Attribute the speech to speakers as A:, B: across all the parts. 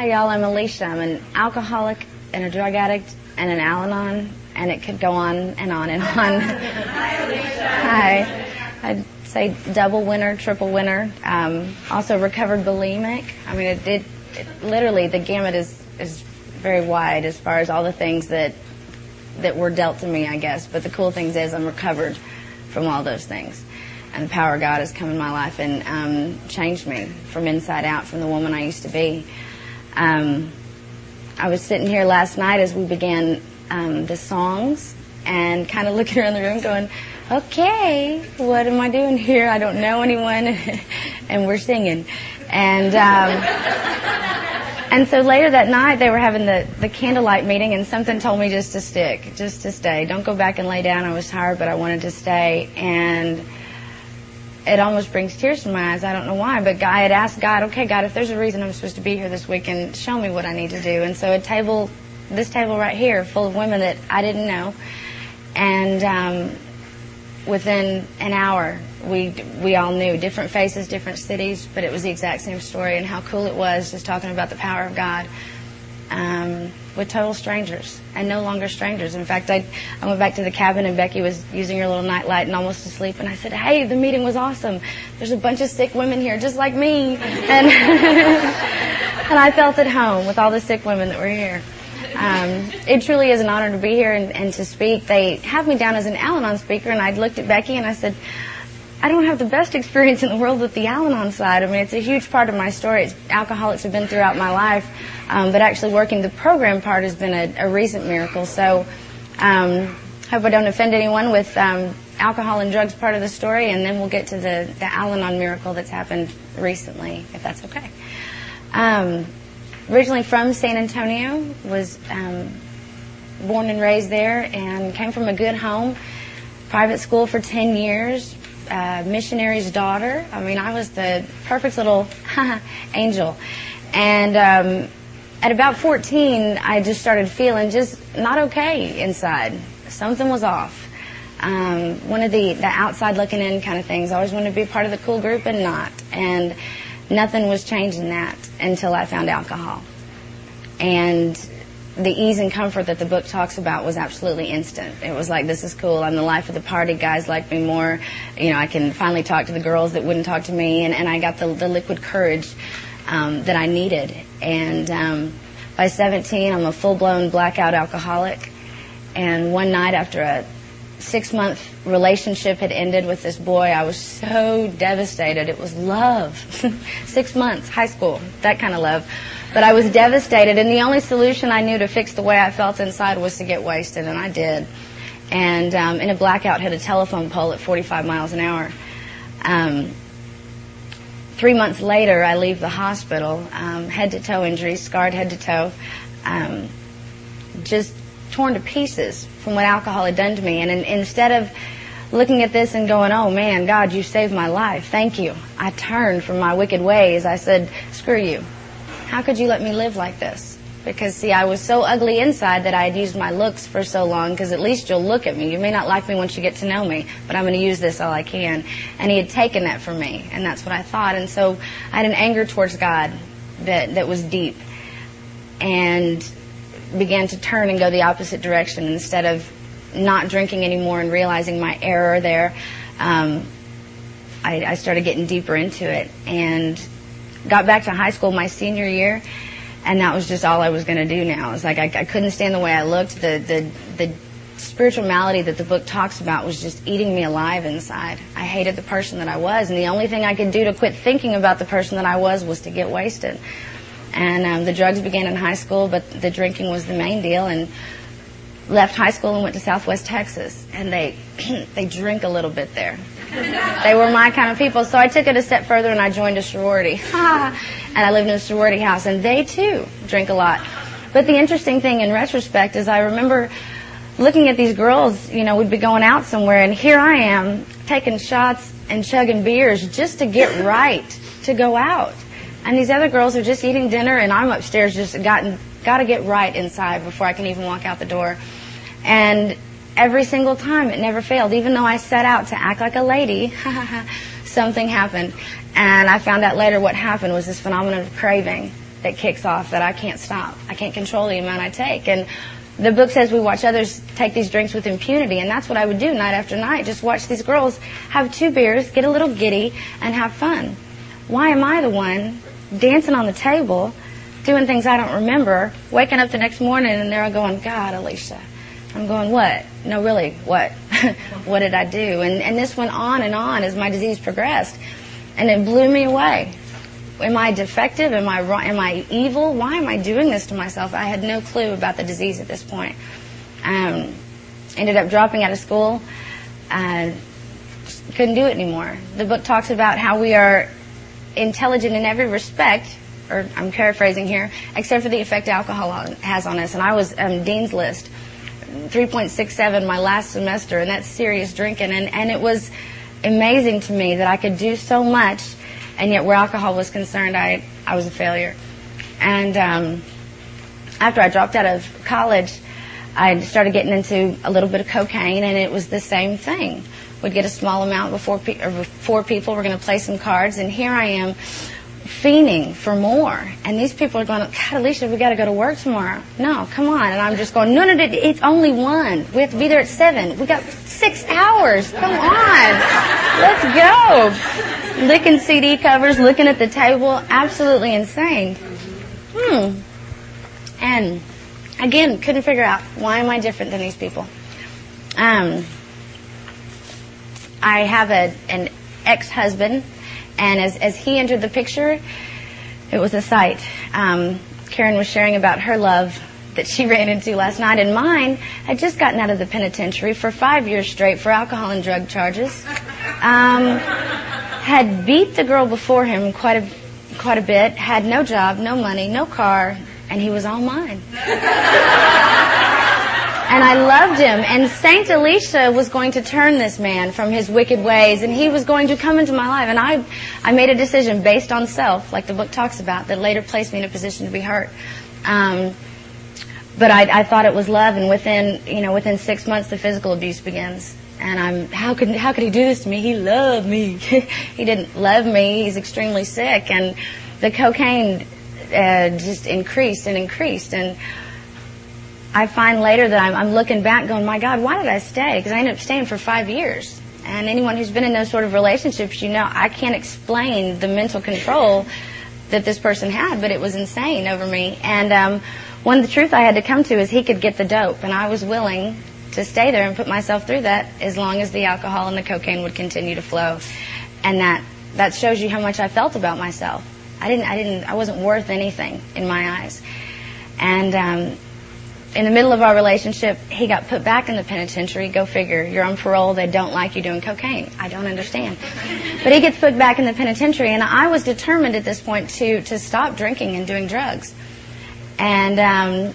A: Hi, y'all. I'm Alicia. I'm an alcoholic and a drug addict and an Al Anon, and it could go on and on and on. Hi, Alicia. Hi. I'd say double winner, triple winner. Um, also recovered bulimic. I mean, it, it, it literally the gamut is is very wide as far as all the things that that were dealt to me, I guess. But the cool thing is I'm recovered from all those things. And the power of God has come in my life and um, changed me from inside out, from the woman I used to be. Um, I was sitting here last night as we began um, the songs and kind of looking around the room going, okay, what am I doing here? I don't know anyone. and we're singing. And, um, and so later that night they were having the, the candlelight meeting and something told me just to stick, just to stay. Don't go back and lay down. I was tired, but I wanted to stay. And it almost brings tears to my eyes. I don't know why, but I had asked God, okay, God, if there's a reason I'm supposed to be here this weekend, show me what I need to do. And so a table, this table right here, full of women that I didn't know, and um, within an hour, we we all knew different faces, different cities, but it was the exact same story. And how cool it was just talking about the power of God. Um, with total strangers and no longer strangers. In fact, I, I went back to the cabin and Becky was using her little nightlight and almost asleep. And I said, "Hey, the meeting was awesome. There's a bunch of sick women here, just like me." And and I felt at home with all the sick women that were here. Um, it truly is an honor to be here and, and to speak. They have me down as an Al-Anon speaker, and I looked at Becky and I said, I don't have the best experience in the world with the Al-Anon side. I mean, it's a huge part of my story. It's, alcoholics have been throughout my life, um, but actually working the program part has been a, a recent miracle. So, um, hope I don't offend anyone with um, alcohol and drugs part of the story, and then we'll get to the, the Al-Anon miracle that's happened recently, if that's okay. Um, originally from San Antonio, was um, born and raised there, and came from a good home. Private school for 10 years, uh, missionary's daughter. I mean, I was the perfect little angel. And um, at about 14, I just started feeling just not okay inside. Something was off. Um, one of the, the outside looking in kind of things. I always wanted to be part of the cool group and not. And nothing was changing that until I found alcohol. And the ease and comfort that the book talks about was absolutely instant. It was like, this is cool. I'm the life of the party. Guys like me more. You know, I can finally talk to the girls that wouldn't talk to me. And, and I got the, the liquid courage um, that I needed. And um, by 17, I'm a full-blown blackout alcoholic. And one night after a six-month relationship had ended with this boy, I was so devastated. It was love. Six months, high school, that kind of love. But I was devastated, and the only solution I knew to fix the way I felt inside was to get wasted, and I did. And um, in a blackout, hit a telephone pole at 45 miles an hour. Um, three months later, I leave the hospital, um, head to toe injuries, scarred head to toe, um, just torn to pieces from what alcohol had done to me. And in, instead of looking at this and going, oh man, God, you saved my life. Thank you. I turned from my wicked ways. I said, screw you. How could you let me live like this? Because see, I was so ugly inside that I had used my looks for so long because at least you'll look at me. You may not like me once you get to know me, but I'm going to use this all I can. And he had taken that from me, and that's what I thought. And so I had an anger towards God that, that was deep. And began to turn and go the opposite direction instead of not drinking anymore and realizing my error there. Um, I, I started getting deeper into it and got back to high school my senior year, and that was just all I was going to do now. It's like I, I couldn't stand the way I looked. The the the spiritual malady that the book talks about was just eating me alive inside. I hated the person that I was, and the only thing I could do to quit thinking about the person that I was was to get wasted. And um, the drugs began in high school, but the drinking was the main deal. And left high school and went to Southwest Texas, and they they drink a little bit there. They were my kind of people, so I took it a step further and I joined a sorority. and I lived in a sorority house, and they too drink a lot. But the interesting thing in retrospect is I remember looking at these girls, you know, we'd be going out somewhere, and here I am taking shots and chugging beers just to get right to go out. And these other girls are just eating dinner, and I'm upstairs just gotten got to get right inside before I can even walk out the door. And every single time it never failed. Even though I set out to act like a lady, something happened. And I found out later what happened was this phenomenon of craving. that kicks off that I can't stop. I can't control the amount I take. And the book says we watch others take these drinks with impunity, and that's what I would do night after night. Just watch these girls have two beers, get a little giddy, and have fun. Why am I the one dancing on the table, doing things I don't remember, waking up the next morning and they're all going, oh, God, Alicia. I'm going, what? No, really, what? what did I do? And, and this went on and on as my disease progressed. And it blew me away. Am I defective? Am I wrong? Am I evil? Why am I doing this to myself? I had no clue about the disease at this point. Um, ended up dropping out of school. Uh, couldn't do it anymore. The book talks about how we are intelligent in every respect, or I'm paraphrasing here, except for the effect alcohol has on us. And I was um, Dean's List, 3.67 my last semester, and that's serious drinking. And, and it was amazing to me that I could do so much, and yet where alcohol was concerned, I, I was a failure. And um, after I dropped out of college, I started getting into a little bit of cocaine, and it was the same thing. We'd get a small amount before pe- four people. We're going to play some cards, and here I am fiending for more. And these people are going, God, Alicia, we got to go to work tomorrow. No, come on. And I'm just going, no, no, no, it's only one. We have to be there at seven. We got six hours. Come on. Let's go. Licking CD covers, looking at the table. Absolutely insane. Hmm. And again, couldn't figure out why am I different than these people. Um, I have a, an ex-husband, and as, as he entered the picture, it was a sight. Um, Karen was sharing about her love that she ran into last night, and mine had just gotten out of the penitentiary for five years straight for alcohol and drug charges. Um, had beat the girl before him quite a quite a bit. Had no job, no money, no car, and he was all mine and I loved him. And Saint Alicia was going to turn this man from his wicked ways, and he was going to come into my life. And I, I made a decision based on self, like the book talks about, that later placed me in a position to be hurt. Um, but I, I thought it was love, and within, you know, within six months, the physical abuse begins. And I'm, how could, how could he do this to me? He loved me. he didn't love me. He's extremely sick, and the cocaine uh, just increased and increased, and I find later that I'm, I'm looking back going, my God, why did I stay? Because I ended up staying for five years. And anyone who's been in those sort of relationships, you know, I can't explain the mental control that this person had, but it was insane over me. And um, one of the truth I had to come to is he could get the dope, and I was willing to stay there and put myself through that as long as the alcohol and the cocaine would continue to flow. And that that shows you how much I felt about myself. I didn't, I didn't, I wasn't worth anything in my eyes. And um, in the middle of our relationship, he got put back in the penitentiary. Go figure. You're on parole. They don't like you doing cocaine. I don't understand. But he gets put back in the penitentiary, and I was determined at this point to to stop drinking and doing drugs. And um,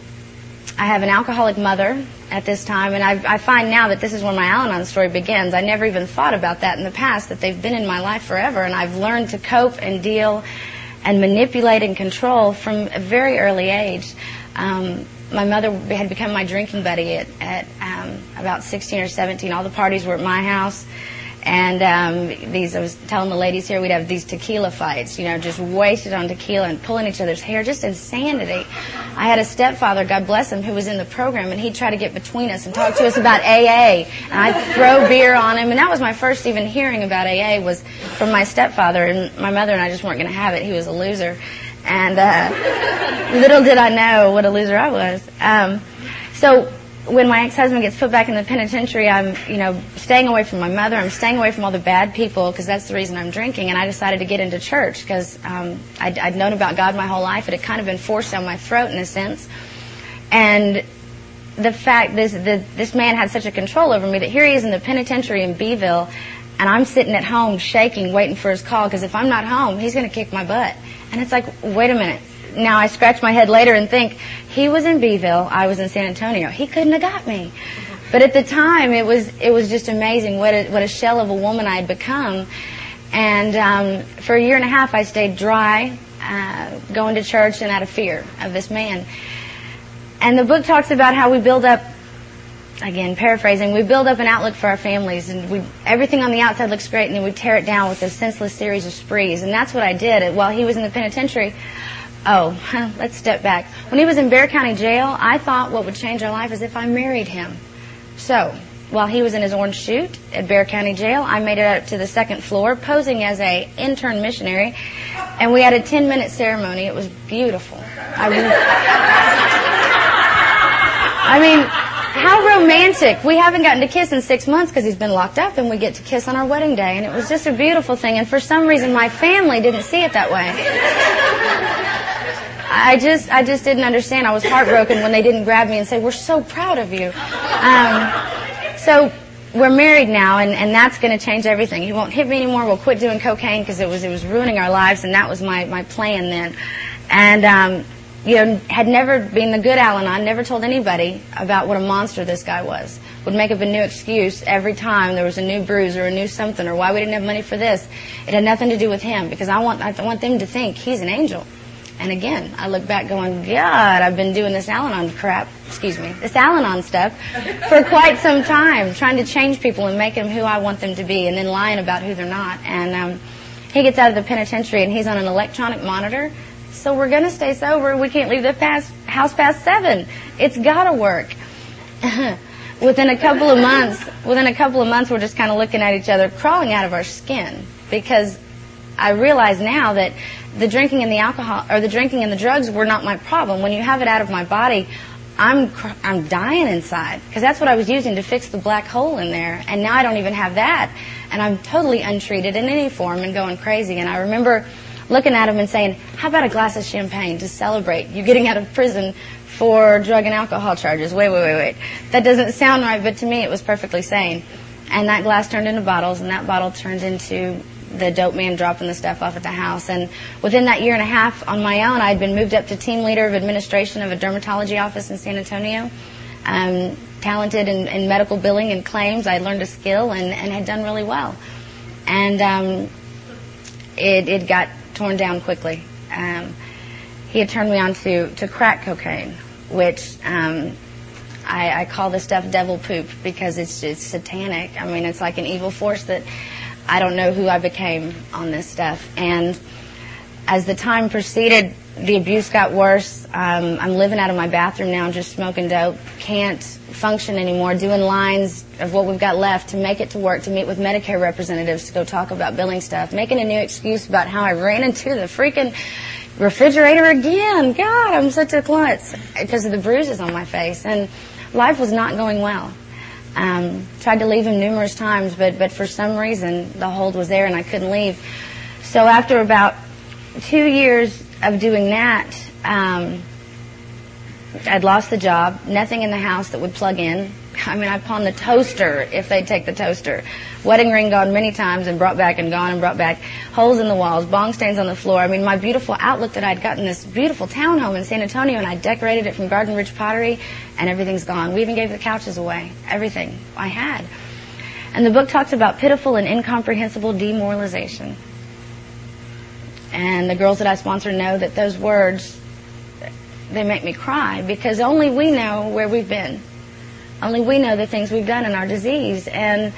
A: I have an alcoholic mother at this time, and I, I find now that this is where my Al-Anon story begins. I never even thought about that in the past, that they've been in my life forever, and I've learned to cope and deal and manipulate and control from a very early age. Um, my mother had become my drinking buddy at, at um, about 16 or 17. All the parties were at my house. And um, these, I was telling the ladies here, we'd have these tequila fights, you know, just wasted on tequila and pulling each other's hair, just insanity. I had a stepfather, God bless him, who was in the program, and he'd try to get between us and talk to us about AA. And I'd throw beer on him, and that was my first even hearing about AA was from my stepfather, and my mother and I just weren't going to have it. He was a loser. And uh, little did I know what a loser I was. Um, so when my ex-husband gets put back in the penitentiary, I'm, you know, staying away from my mother. I'm staying away from all the bad people because that's the reason I'm drinking. And I decided to get into church because um, I'd, I'd known about God my whole life. It had kind of been forced down my throat in a sense. And the fact this the, this man had such a control over me that here he is in the penitentiary in Beeville, and I'm sitting at home shaking, waiting for his call because if I'm not home, he's going to kick my butt. And it's like, wait a minute. Now I scratch my head later and think, he was in Beeville, I was in San Antonio. He couldn't have got me. But at the time, it was it was just amazing what a, what a shell of a woman I had become. And um, for a year and a half, I stayed dry, uh, going to church and out of fear of this man. And the book talks about how we build up again, paraphrasing, we build up an outlook for our families, and we, everything on the outside looks great, and then we tear it down with a senseless series of sprees. And that's what I did while he was in the penitentiary. Oh, let's step back. When he was in Bexar County Jail, I thought what would change our life is if I married him. So, while he was in his orange chute at Bexar County Jail, I made it up to the second floor, posing as a intern missionary, and we had a 10 minute ceremony. It was beautiful. I, I mean, how romantic. We haven't gotten to kiss in six months because he's been locked up, and we get to kiss on our wedding day. And it was just a beautiful thing. And for some reason, my family didn't see it that way. I just, I just didn't understand. I was heartbroken when they didn't grab me and say, "We're so proud of you." Um, so we're married now, and, and that's going to change everything. He won't hit me anymore. We'll quit doing cocaine because it was it was ruining our lives, and that was my my plan then. And um, you know, had never been the good Al-Anon, never told anybody about what a monster this guy was. Would make up a new excuse every time there was a new bruise or a new something or why we didn't have money for this. It had nothing to do with him because I want I want them to think he's an angel. And again, I look back going, God, I've been doing this Al-Anon crap, excuse me, this Al-Anon stuff for quite some time, trying to change people and make them who I want them to be and then lying about who they're not. And um, he gets out of the penitentiary and he's on an electronic monitor so we're going to stay sober. We can't leave the past, house past seven. It's got to work. within a couple of months, within a couple of months, we're just kind of looking at each other, crawling out of our skin because I realize now that the drinking and the alcohol or the drinking and the drugs were not my problem. When you have it out of my body, I'm I'm dying inside because that's what I was using to fix the black hole in there, and now I don't even have that, and I'm totally untreated in any form and going crazy. And I remember looking at him and saying, how about a glass of champagne to celebrate you getting out of prison for drug and alcohol charges? Wait, wait, wait, wait. That doesn't sound right, but to me it was perfectly sane. And that glass turned into bottles, and that bottle turned into the dope man dropping the stuff off at the house. And within that year and a half on my own, I'd been moved up to team leader of administration of a dermatology office in San Antonio. Um, talented in, in medical billing and claims. I'd learned a skill and, and had done really well. And um, it, it got torn down quickly. Um, he had turned me on to, to crack cocaine, which um, I, I call the stuff devil poop because it's just satanic. I mean, it's like an evil force that I don't know who I became on this stuff. And as the time proceeded, the abuse got worse. Um, I'm living out of my bathroom now, just smoking dope. Can't function anymore, doing lines of what we've got left to make it to work, to meet with Medicare representatives to go talk about billing stuff, making a new excuse about how I ran into the freaking refrigerator again. God, I'm such a klutz because of the bruises on my face. And life was not going well. Um, tried to leave him numerous times, but, but for some reason the hold was there and I couldn't leave. So after about two years of doing that, um, I'd lost the job, nothing in the house that would plug in. I mean, I pawned the toaster if they'd take the toaster. Wedding ring gone many times and brought back and gone and brought back. Holes in the walls, bong stains on the floor. I mean, my beautiful outlook that I'd gotten this beautiful townhome in San Antonio and I decorated it from Garden Ridge Pottery and everything's gone. We even gave the couches away. Everything I had. And the book talks about pitiful and incomprehensible demoralization. And the girls that I sponsor know that those words they make me cry because only we know where we've been. Only we know the things we've done in our disease. And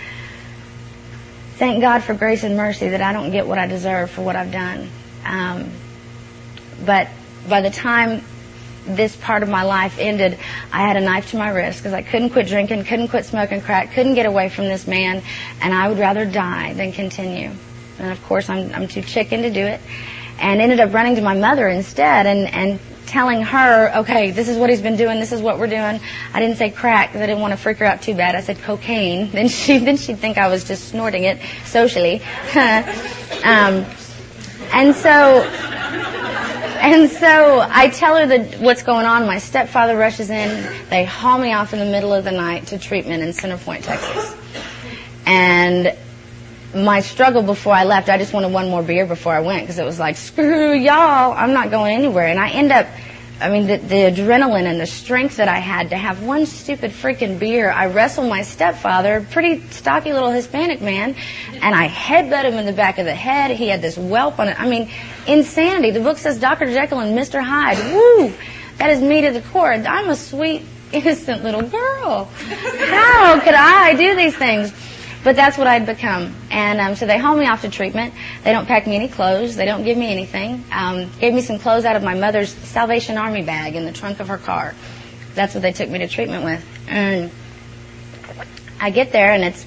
A: thank God for grace and mercy that I don't get what I deserve for what I've done. Um, but by the time this part of my life ended, I had a knife to my wrist because I couldn't quit drinking, couldn't quit smoking crack, couldn't get away from this man, and I would rather die than continue. And of course, I'm, I'm too chicken to do it, and ended up running to my mother instead, and, and telling her, okay, this is what he's been doing, this is what we're doing. I didn't say crack because I didn't want to freak her out too bad. I said cocaine. Then she then she'd think I was just snorting it socially. um, and so and so I tell her that what's going on. My stepfather rushes in. They haul me off in the middle of the night to treatment in Center Point, Texas. And my struggle before I left, I just wanted one more beer before I went because it was like, screw y'all, I'm not going anywhere. And I end up, I mean, the, the adrenaline and the strength that I had to have one stupid freaking beer. I wrestled my stepfather, pretty stocky little Hispanic man, and I headbutt him in the back of the head. He had this whelp on it. I mean, insanity. The book says Dr. Jekyll and Mr. Hyde. Woo! That is me to the core. I'm a sweet, innocent little girl. How could I do these things? But that's what I'd become. And um, so they haul me off to treatment. They don't pack me any clothes. They don't give me anything. Um, gave me some clothes out of my mother's Salvation Army bag in the trunk of her car. That's what they took me to treatment with. And I get there and it's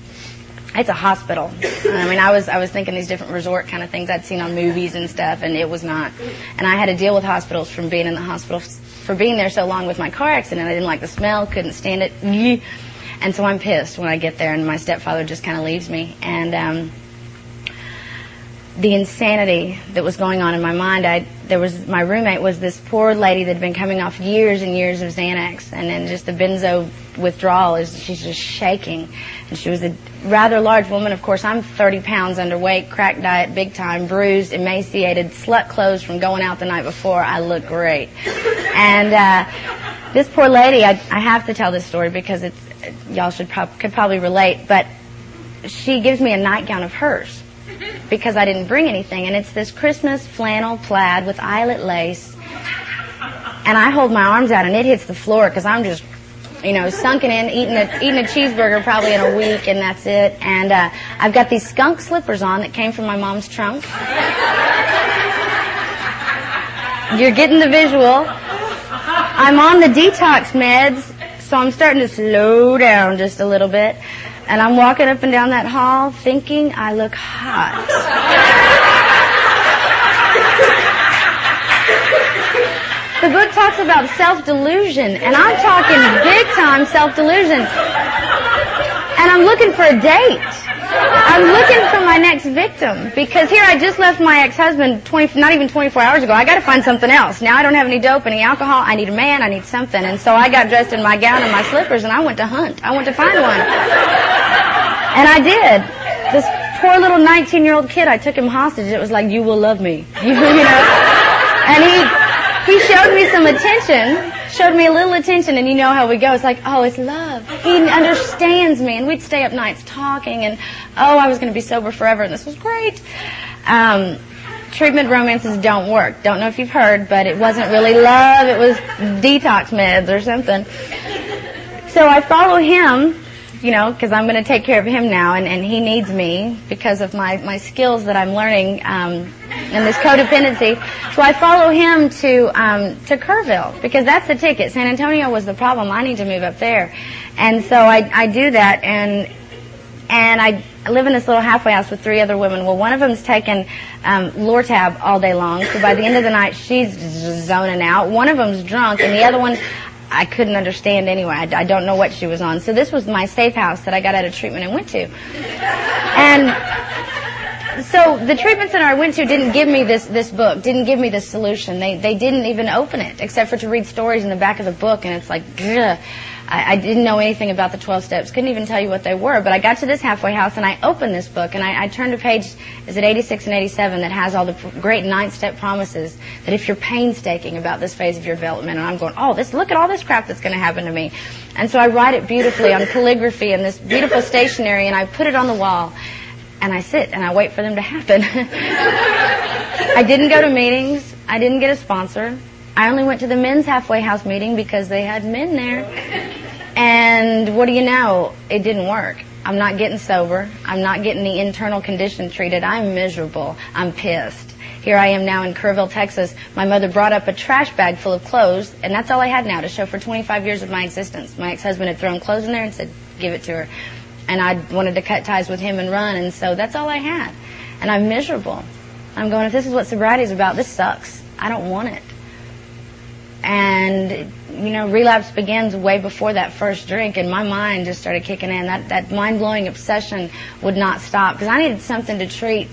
A: it's a hospital. I mean, I was I was thinking these different resort kind of things I'd seen on movies and stuff, and it was not. And I had to deal with hospitals from being in the hospital for being there so long with my car accident. I didn't like the smell, couldn't stand it, and so I'm pissed when I get there, and my stepfather just kind of leaves me. And um, the insanity that was going on in my mind. I there was my roommate was this poor lady that had been coming off years and years of Xanax, and then just the benzo withdrawal is she's just shaking. And she was a rather large woman. Of course, I'm 30 pounds underweight, crack diet, big time, bruised, emaciated, slut clothes from going out the night before. I look great. And uh, this poor lady, I, I have to tell this story because it's y'all should prob- could probably relate, but she gives me a nightgown of hers because I didn't bring anything. And it's this Christmas flannel plaid with eyelet lace. And I hold my arms out and it hits the floor because I'm just, you know, sunken in, eating a, eating a cheeseburger probably in a week and that's it. And, uh, I've got these skunk slippers on that came from my mom's trunk. You're getting the visual. I'm on the detox meds, so I'm starting to slow down just a little bit. And I'm walking up and down that hall thinking I look hot. the book talks about self-delusion, and I'm talking big time self-delusion. And I'm looking for a date. I'm looking for my next victim because here I just left my ex-husband 20, not even 24 hours ago. I got to find something else. Now I don't have any dope, any alcohol. I need a man. I need something. And so I got dressed in my gown and my slippers and I went to hunt. I went to find one. And I did. This poor little 19 year old kid, I took him hostage. It was like, you will love me. You, you know? And he, he showed me some attention showed me a little attention, and you know how we go. It's like, oh, it's love. He understands me, and we'd stay up nights talking, and oh, I was going to be sober forever, and this was great. Um, treatment romances don't work. Don't know if you've heard, but it wasn't really love. It was detox meds or something. So I follow him you know, because I'm going to take care of him now, and, and he needs me because of my, my skills that I'm learning um, in this codependency. So I follow him to um, to Kerrville because that's the ticket. San Antonio was the problem. I need to move up there, and so I, I do that, and and I live in this little halfway house with three other women. Well, one of them's taking um, Lortab all day long, so by the end of the night she's zoning out. One of them's drunk, and the other one I couldn't understand anyway. I, I, don't know what she was on. So this was my safe house that I got out of treatment and went to. And so the treatment center I went to didn't give me this this book, didn't give me this solution. They they didn't even open it except for to read stories in the back of the book, and it's like, ugh. I, I didn't know anything about the 12 steps, couldn't even tell you what they were, but I got to this halfway house and I opened this book and I, I turned to page, is it 86 and 87, that has all the great nine step promises that if you're painstaking about this phase of your development, and I'm going, oh, this, look at all this crap that's going to happen to me. And so I write it beautifully on calligraphy and this beautiful stationery and I put it on the wall and I sit and I wait for them to happen. I didn't go to meetings. I didn't get a sponsor. I only went to the men's halfway house meeting because they had men there. And what do you know? It didn't work. I'm not getting sober. I'm not getting the internal condition treated. I'm miserable. I'm pissed. Here I am now in Kerrville, Texas. My mother brought up a trash bag full of clothes, and that's all I had now to show for 25 years of my existence. My ex-husband had thrown clothes in there and said, give it to her. And I wanted to cut ties with him and run, and so that's all I had. And I'm miserable. I'm going, if this is what sobriety is about, this sucks. I don't want it. And, you know, relapse begins way before that first drink, and my mind just started kicking in. That, that mind blowing obsession would not stop because I needed something to treat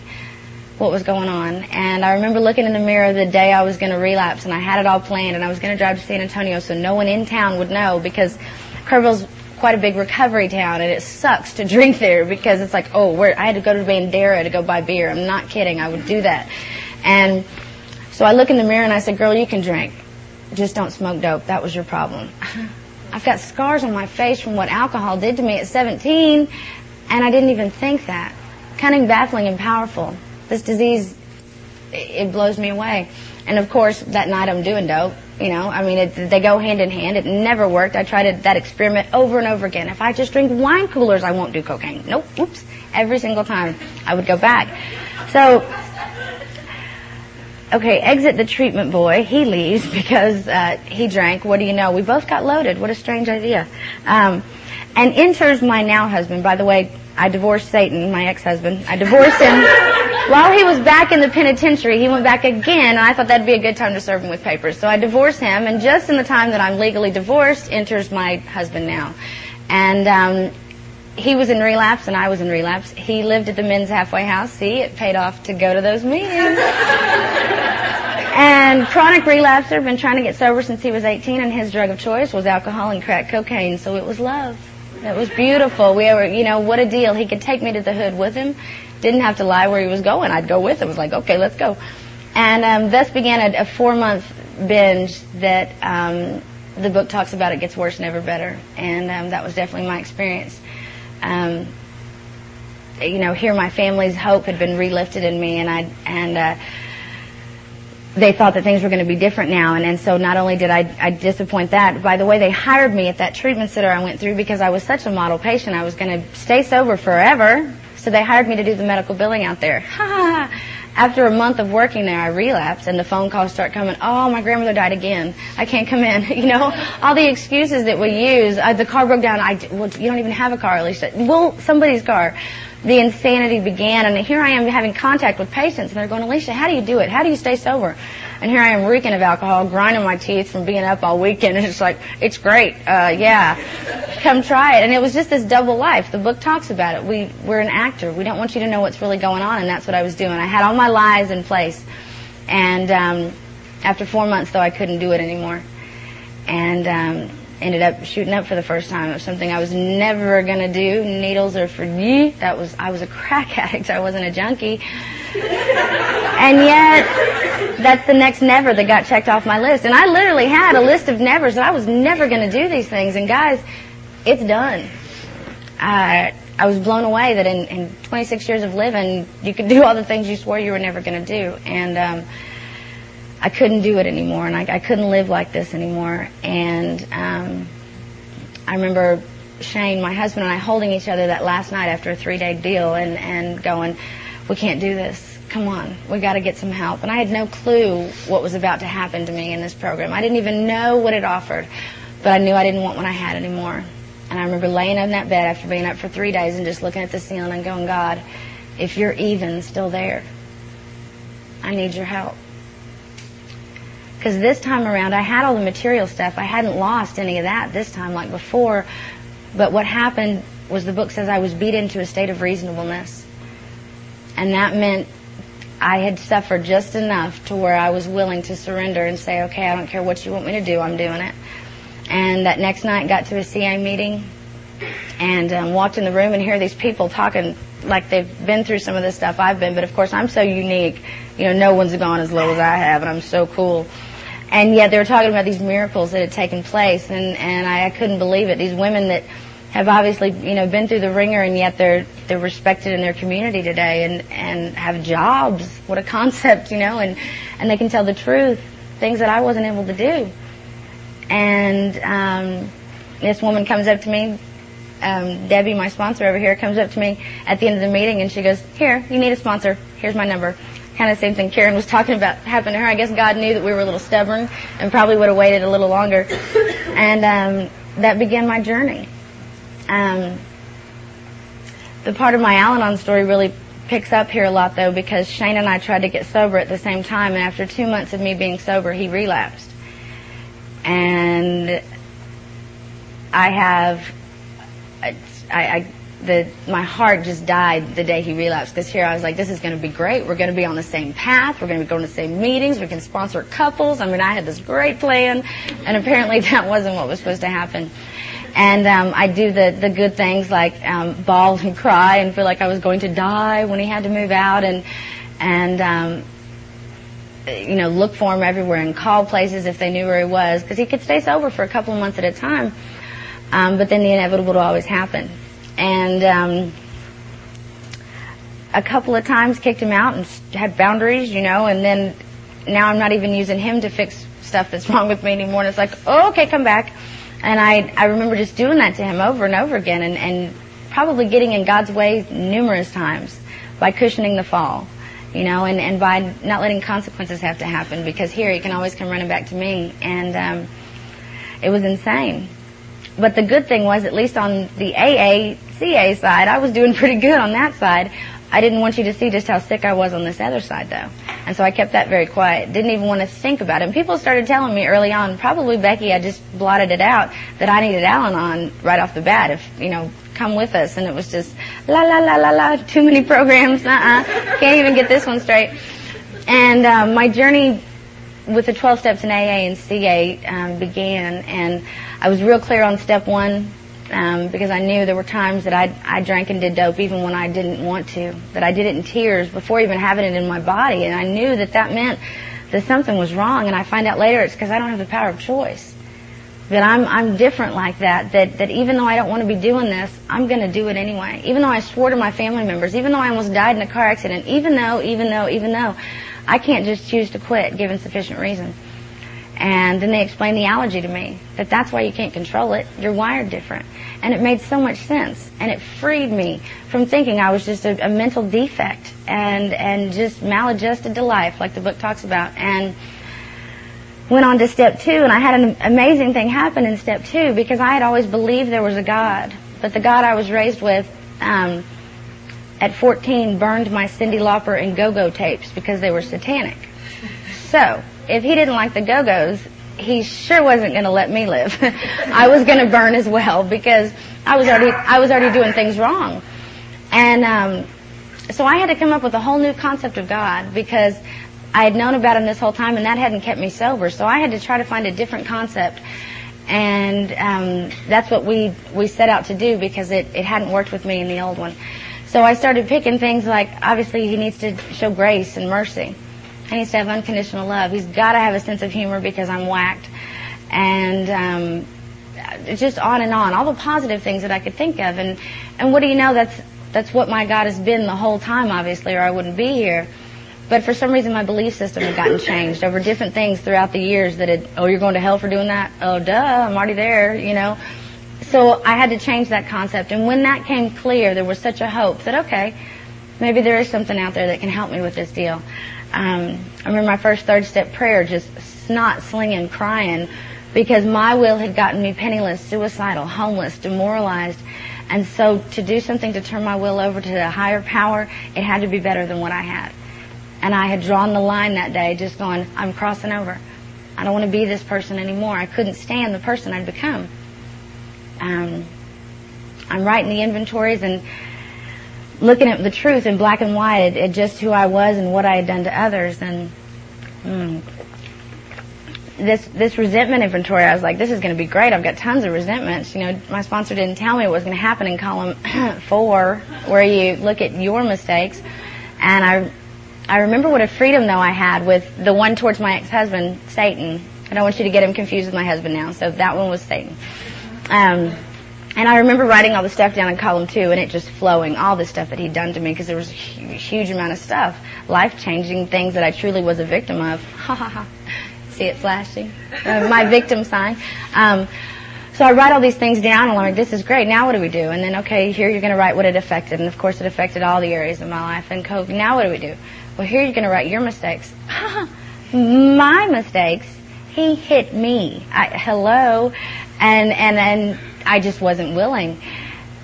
A: what was going on. And I remember looking in the mirror the day I was going to relapse, and I had it all planned, and I was going to drive to San Antonio so no one in town would know because Kerrville's quite a big recovery town, and it sucks to drink there because it's like, oh, where I had to go to Bandera to go buy beer. I'm not kidding. I would do that. And so I look in the mirror and I said, girl, you can drink just don't smoke dope. That was your problem. I've got scars on my face from what alcohol did to me at 17, and I didn't even think that. Cunning, baffling, and powerful. This disease it blows me away. And of course, that night I'm doing dope. You know, I mean, it, they go hand in hand. It never worked. I tried it, that experiment over and over again. If I just drink wine coolers, I won't do cocaine. Nope. Oops. Every single time I would go back. So, okay, exit the treatment boy. He leaves because uh, he drank. What do you know? We both got loaded. What a strange idea. Um, and enters my now husband. By the way, I divorced Satan, my ex-husband. I divorced him while he was back in the penitentiary. He went back again, and I thought that'd be a good time to serve him with papers. So I divorced him, and just in the time that I'm legally divorced, enters my husband now. And um, he was in relapse, and I was in relapse. He lived at the men's halfway house. See, it paid off to go to those meetings. and chronic relapser, been trying to get sober since he was 18, and his drug of choice was alcohol and crack cocaine. So it was love. It was beautiful. We were, you know, what a deal. He could take me to the hood with him. Didn't have to lie where he was going. I'd go with him. It was like, okay, let's go. And um, thus began a, a four-month binge that um, the book talks about. It gets worse, never better. And um, that was definitely my experience. Um, you know, here my family's hope had been relifted in me, and I and. Uh, they thought that things were going to be different now. And, and so not only did I, I disappoint that, by the way, they hired me at that treatment center I went through because I was such a model patient. I was going to stay sober forever. So they hired me to do the medical billing out there. After a month of working there, I relapsed and the phone calls start coming. Oh, my grandmother died again. I can't come in. You know, all the excuses that we use. Uh, the car broke down. I, well, you don't even have a car, at least. Well, somebody's car the insanity began. And here I am having contact with patients, and they're going, Alicia, how do you do it? How do you stay sober? And here I am reeking of alcohol, grinding my teeth from being up all weekend. And it's like, it's great. Uh, yeah. Come try it. And it was just this double life. The book talks about it. We, we're an actor. We don't want you to know what's really going on. And that's what I was doing. I had all my lies in place. And, um, after four months though, I couldn't do it anymore. And, um, ended up shooting up for the first time. It was something I was never to do. Needles are for me. That was, I was a crack addict. I wasn't a junkie. and yet, that's the next never that got checked off my list. And I literally had a list of nevers that I was never to do these things. And guys, it's done. I, I was blown away that in, in 26 years of living, you could do all the things you swore you were never to do. And, um, I couldn't do it anymore, and I, I couldn't live like this anymore. And um, I remember Shane, my husband, and I holding each other that last night after a three-day deal, and and going, "We can't do this. Come on, we got to get some help." And I had no clue what was about to happen to me in this program. I didn't even know what it offered, but I knew I didn't want what I had anymore. And I remember laying on that bed after being up for three days and just looking at the ceiling and going, "God, if you're even still there, I need your help." Because this time around, I had all the material stuff. I hadn't lost any of that this time like before. But what happened was the book says I was beat into a state of reasonableness. And that meant I had suffered just enough to where I was willing to surrender and say, okay, I don't care what you want me to do, I'm doing it. And that next night got to a CA meeting and um, walked in the room and hear these people talking like they've been through some of the stuff I've been, but of course I'm so unique. You know, no one's gone as low as I have, and I'm so cool and yet they were talking about these miracles that had taken place, and and I, I couldn't believe it. These women that have obviously you know been through the ringer, and yet they're they're respected in their community today, and and have jobs. What a concept, you know, and and they can tell the truth, things that I wasn't able to do. And um, this woman comes up to me, um, Debbie, my sponsor over here, comes up to me at the end of the meeting, and she goes, "Here, you need a sponsor. Here's my number." kind of same thing Karen was talking about happened to her. I guess God knew that we were a little stubborn and probably would have waited a little longer. And um, that began my journey. Um, the part of my Al-Anon story really picks up here a lot though because Shane and I tried to get sober at the same time and after two months of me being sober he relapsed. And I have, I, I the my heart just died the day he relapsed because here I was like, this is going to be great. We're going to be on the same path. We're going to be going to the same meetings. We can sponsor couples. I mean, I had this great plan, and apparently that wasn't what was supposed to happen. And um, I do the the good things like um, bawl and cry and feel like I was going to die when he had to move out, and and um, you know look for him everywhere and call places if they knew where he was because he could stay sober for a couple of months at a time. Um, but then the inevitable would always happen and um, a couple of times kicked him out and had boundaries, you know, and then now I'm not even using him to fix stuff that's wrong with me anymore. And it's like, oh, okay, come back. And I, I remember just doing that to him over and over again and, and probably getting in God's way numerous times by cushioning the fall, you know, and, and by not letting consequences have to happen because here he can always come running back to me. And, um, it was insane. But the good thing was, at least on the AACA side, I was doing pretty good on that side. I didn't want you to see just how sick I was on this other side, though. And so I kept that very quiet. Didn't even want to think about it. And people started telling me early on, probably Becky, I just blotted it out, that I needed Al-Anon right off the bat. If, you know, come with us. And it was just, la la la la la, too many programs, uh-uh. Can't even get this one straight. And uh, my journey with the 12 steps in AA and CA um, began, and I was real clear on step one um, because I knew there were times that I, I drank and did dope even when I didn't want to, that I did it in tears before even having it in my body, and I knew that that meant that something was wrong, and I find out later it's because I don't have the power of choice. That I'm I'm different like that. That that even though I don't want to be doing this, I'm going to do it anyway. Even though I swore to my family members, even though I almost died in a car accident, even though, even though, even though, I can't just choose to quit given sufficient reason. And then they explained the allergy to me, that that's why you can't control it. You're wired different. And it made so much sense. And it freed me from thinking I was just a, a mental defect and, and just maladjusted to life, like the book talks about. And went on to step two, and I had an amazing thing happen in step two because I had always believed there was a God. But the God I was raised with, um, at 14 burned my Cyndi Lauper and Go-Go tapes because they were satanic. So, if he didn't like the Go-Go's, he sure wasn't going to let me live. I was going to burn as well because I was already I was already doing things wrong, and um, so I had to come up with a whole new concept of God because I had known about him this whole time, and that hadn't kept me sober. So I had to try to find a different concept, and um, that's what we we set out to do because it it hadn't worked with me in the old one. So I started picking things like obviously he needs to show grace and mercy. He needs to have unconditional love. He's got to have a sense of humor because I'm whacked. And um, just on and on. All the positive things that I could think of. And and what do you know? That's that's what my God has been the whole time, obviously, or I wouldn't be here. But for some reason, my belief system had gotten changed over different things throughout the years. That it, oh, you're going to hell for doing that? Oh, duh, I'm already there, you know. So I had to change that concept. And when that came clear, there was such a hope that, okay, maybe there is something out there that can help me with this deal. Um, I remember my first third step prayer just snot slinging, crying because my will had gotten me penniless, suicidal, homeless, demoralized. And so to do something to turn my will over to a higher power, it had to be better than what I had. And I had drawn the line that day just going, I'm crossing over. I don't want to be this person anymore. I couldn't stand the person I'd become um, I'm writing the inventories and looking at the truth in black and white at, just who I was and what I had done to others. And mm, this this resentment inventory, I was like, this is going to be great. I've got tons of resentments. You know, my sponsor didn't tell me what was going to happen in column four, where you look at your mistakes. And I I remember what a freedom though I had with the one towards my ex-husband, Satan. I don't want you to get him confused with my husband now. So that one was Satan. Um, and I remember writing all the stuff down in column two and it just flowing, all the stuff that he'd done to me because there was a huge, amount of stuff, life-changing things that I truly was a victim of. Ha ha ha. See it flashing? Uh, my victim sign. Um, so I write all these things down and I'm like, this is great. Now what do we do? And then, okay, here you're going to write what it affected. And of course it affected all the areas of my life. And now what do we do? Well, here you're going to write your mistakes. my mistakes. He hit me. I, hello and and then I just wasn't willing.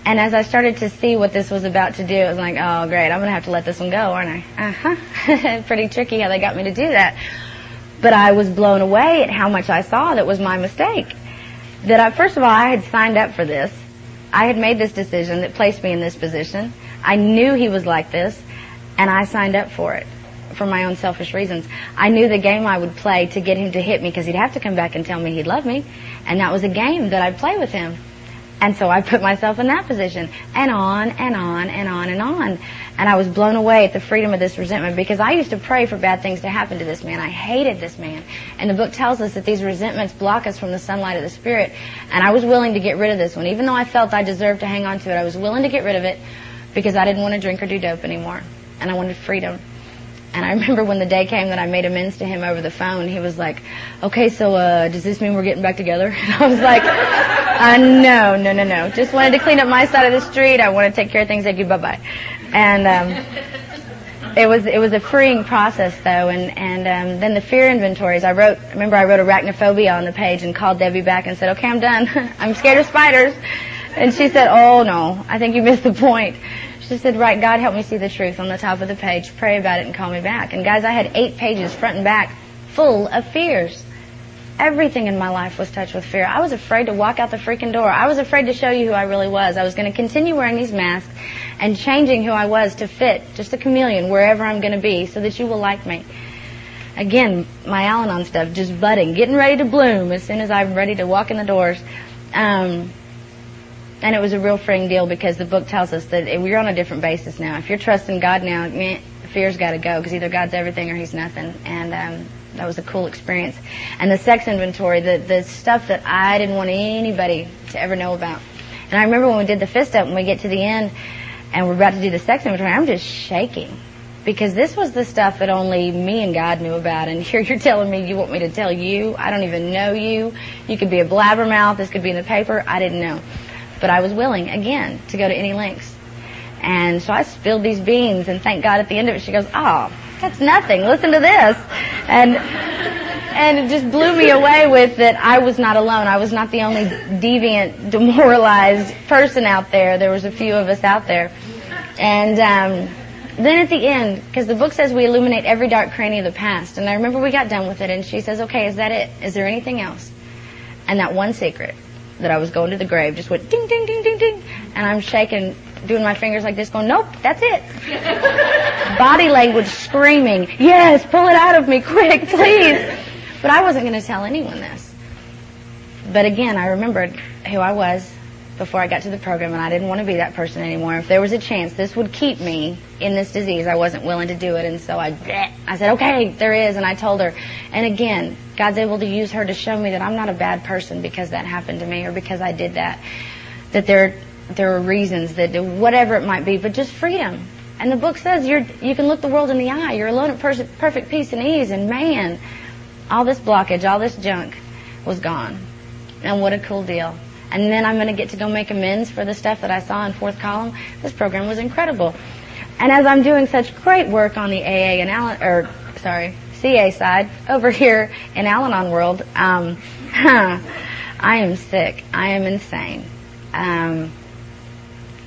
A: And as I started to see what this was about to do, I was like, oh great, I'm gonna have to let this one go, aren't I? Uh huh. Pretty tricky how they got me to do that. But I was blown away at how much I saw that was my mistake. That I, first of all, I had signed up for this. I had made this decision that placed me in this position. I knew he was like this, and I signed up for it for my own selfish reasons. I knew the game I would play to get him to hit me because he'd have to come back and tell me he'd love me. And that was a game that I'd play with him. And so I put myself in that position and on and on and on and on. And I was blown away at the freedom of this resentment because I used to pray for bad things to happen to this man. I hated this man. And the book tells us that these resentments block us from the sunlight of the Spirit. And I was willing to get rid of this one. Even though I felt I deserved to hang on to it, I was willing to get rid of it because I didn't want to drink or do dope anymore. and I wanted freedom. And I remember when the day came that I made amends to him over the phone, he was like, okay, so, uh, does this mean we're getting back together? And I was like, uh, no, no, no, no. Just wanted to clean up my side of the street. I want to take care of things. Thank you. Bye-bye. And, um, it was it was a freeing process though and and um, then the fear inventories I wrote remember I wrote arachnophobia on the page and called Debbie back and said okay I'm done I'm scared of spiders and she said oh no I think you missed the point she said, right, God help me see the truth on the top of the page. Pray about it and call me back. And guys, I had eight pages front and back full of fears. Everything in my life was touched with fear. I was afraid to walk out the freaking door. I was afraid to show you who I really was. I was going to continue wearing these masks and changing who I was to fit, just a chameleon, wherever I'm going to be, so that you will like me. Again, my Al-Anon stuff just budding, getting ready to bloom as soon as I'm ready to walk in the doors. Um, and it was a real freeing deal because the book tells us that we're on a different basis now. If you're trusting God now, fear's got to go because either God's everything or He's nothing. And um, that was a cool experience. And the sex inventory, the the stuff that I didn't want anybody to ever know about. And I remember when we did the fist up, when we get to the end, and we're about to do the sex inventory, I'm just shaking because this was the stuff that only me and God knew about. And here you're telling me you want me to tell you. I don't even know you. You could be a blabbermouth. This could be in the paper. I didn't know. But I was willing, again, to go to any lengths. And so I spilled these beans and thank God at the end of it she goes, oh, that's nothing. Listen to this. And, and it just blew me away with that I was not alone. I was not the only deviant, demoralized person out there. There was a few of us out there. And, um, then at the end, because the book says we illuminate every dark cranny of the past, and I remember we got done with it, and she says, okay, is that it? Is there anything else? And that one secret that I was going to the grave just went ding, ding, ding, ding, ding. And I'm shaking, doing my fingers like this, going, nope, that's it. Body language screaming, yes, pull it out of me quick, please. But I wasn't going to tell anyone this. But again, I remembered who I was before I got to the program and I didn't want to be that person anymore. If there was a chance this would keep me in this disease, I wasn't willing to do it. And so I, I said, okay, there is. And I told her. And again, God's able to use her to show me that I'm not a bad person because that happened to me or because I did that. That there, there are reasons that whatever it might be, but just freedom. And the book says you're, you can look the world in the eye. You're alone at perfect peace and ease. And man, all this blockage, all this junk was gone. And what a cool deal and then I'm going to get to go make amends for the stuff that I saw in fourth column. This program was incredible. And as I'm doing such great work on the AA and Al, or sorry, CA side over here in Al-Anon world, um, I am sick. I am insane. Um,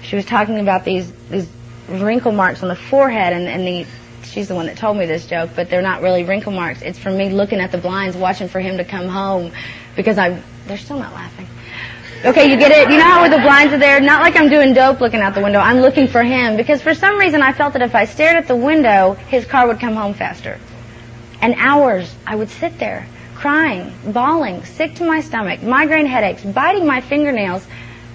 A: she was talking about these these wrinkle marks on the forehead, and, and the she's the one that told me this joke, but they're not really wrinkle marks. It's from me looking at the blinds, watching for him to come home, because I they're still not laughing. Okay, you get it? You know how the blinds are there? Not like I'm doing dope looking out the window. I'm looking for him because for some reason I felt that if I stared at the window, his car would come home faster. And hours I would sit there crying, bawling, sick to my stomach, migraine headaches, biting my fingernails,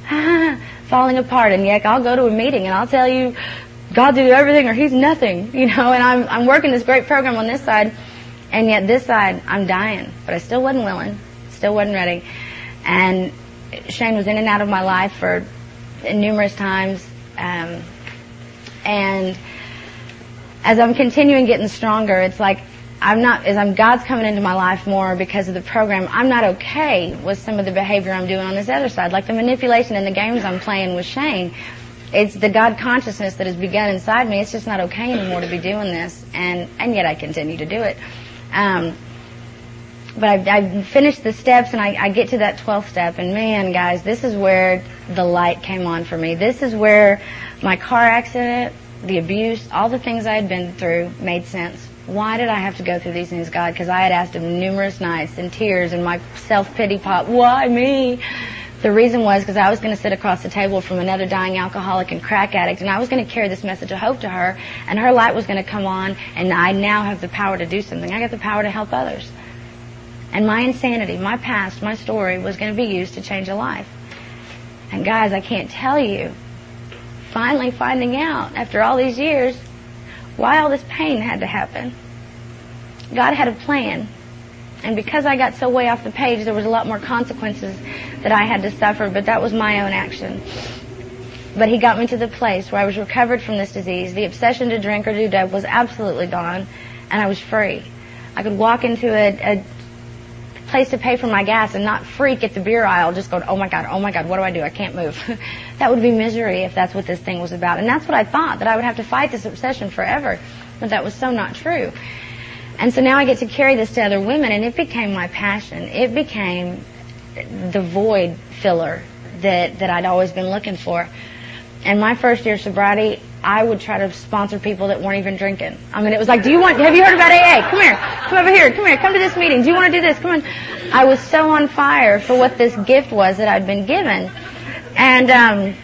A: falling apart. And yet I'll go to a meeting and I'll tell you, God do everything or he's nothing, you know, and I'm, I'm working this great program on this side. And yet this side, I'm dying. But I still wasn't willing. Still wasn't ready. And Shane was in and out of my life for numerous times. Um, and as I'm continuing getting stronger, it's like I'm not, as I'm, God's coming into my life more because of the program, I'm not okay with some of the behavior I'm doing on this other side, like the manipulation and the games I'm playing with Shane. It's the God consciousness that has begun inside me. It's just not okay anymore to be doing this, and and yet I continue to do it. Um, but I, I finished the steps and I, I get to that 12th step and man, guys, this is where the light came on for me. This is where my car accident, the abuse, all the things I had been through made sense. Why did I have to go through these things, God? Because I had asked Him numerous nights in tears and my self-pity pot, why me? The reason was because I was going to sit across the table from another dying alcoholic and crack addict, and I was going to carry this message of hope to her, and her light was going to come on, and I now have the power to do something. I got the power to help others. And my insanity, my past, my story was going to be used to change a life. And guys, I can't tell you, finally finding out after all these years why all this pain had to happen. God had a plan. And because I got so way off the page, there was a lot more consequences that I had to suffer, but that was my own action. But he got me to the place where I was recovered from this disease. The obsession to drink or do dope was absolutely gone, and I was free. I could walk into a, a place to pay for my gas and not freak at the beer aisle, just going, oh my God, oh my God, what do I do? I can't move. that would be misery if that's what this thing was about. And that's what I thought, that I would have to fight this obsession forever. But that was so not true. And so now I get to carry this to other women, and it became my passion. It became the void filler that, that I'd always been looking for. And my first year of sobriety, I would try to sponsor people that weren't even drinking. I mean, it was like, do you want, have you heard about AA? Come here. Come over here. Come here. Come to this meeting. Do you want to do this? Come on. I was so on fire for what this gift was that I'd been given. And, um,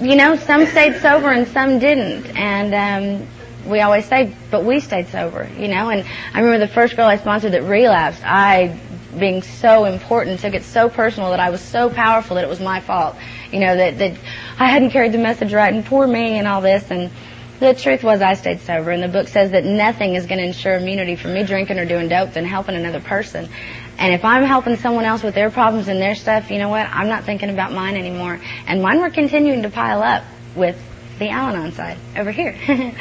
A: you know, some stayed sober and some didn't. And, um, we always say, but we stayed sober, you know, and I remember the first girl I sponsored that relapsed, I, being so important, took it so personal that I was so powerful that it was my fault, you know, that, that I hadn't carried the message right and poor me and all this and the truth was I stayed sober and the book says that nothing is going to ensure immunity from me drinking or doing dope than helping another person. And if I'm helping someone else with their problems and their stuff, you know what? I'm not thinking about mine anymore. And mine were continuing to pile up with the Al-Anon side over here.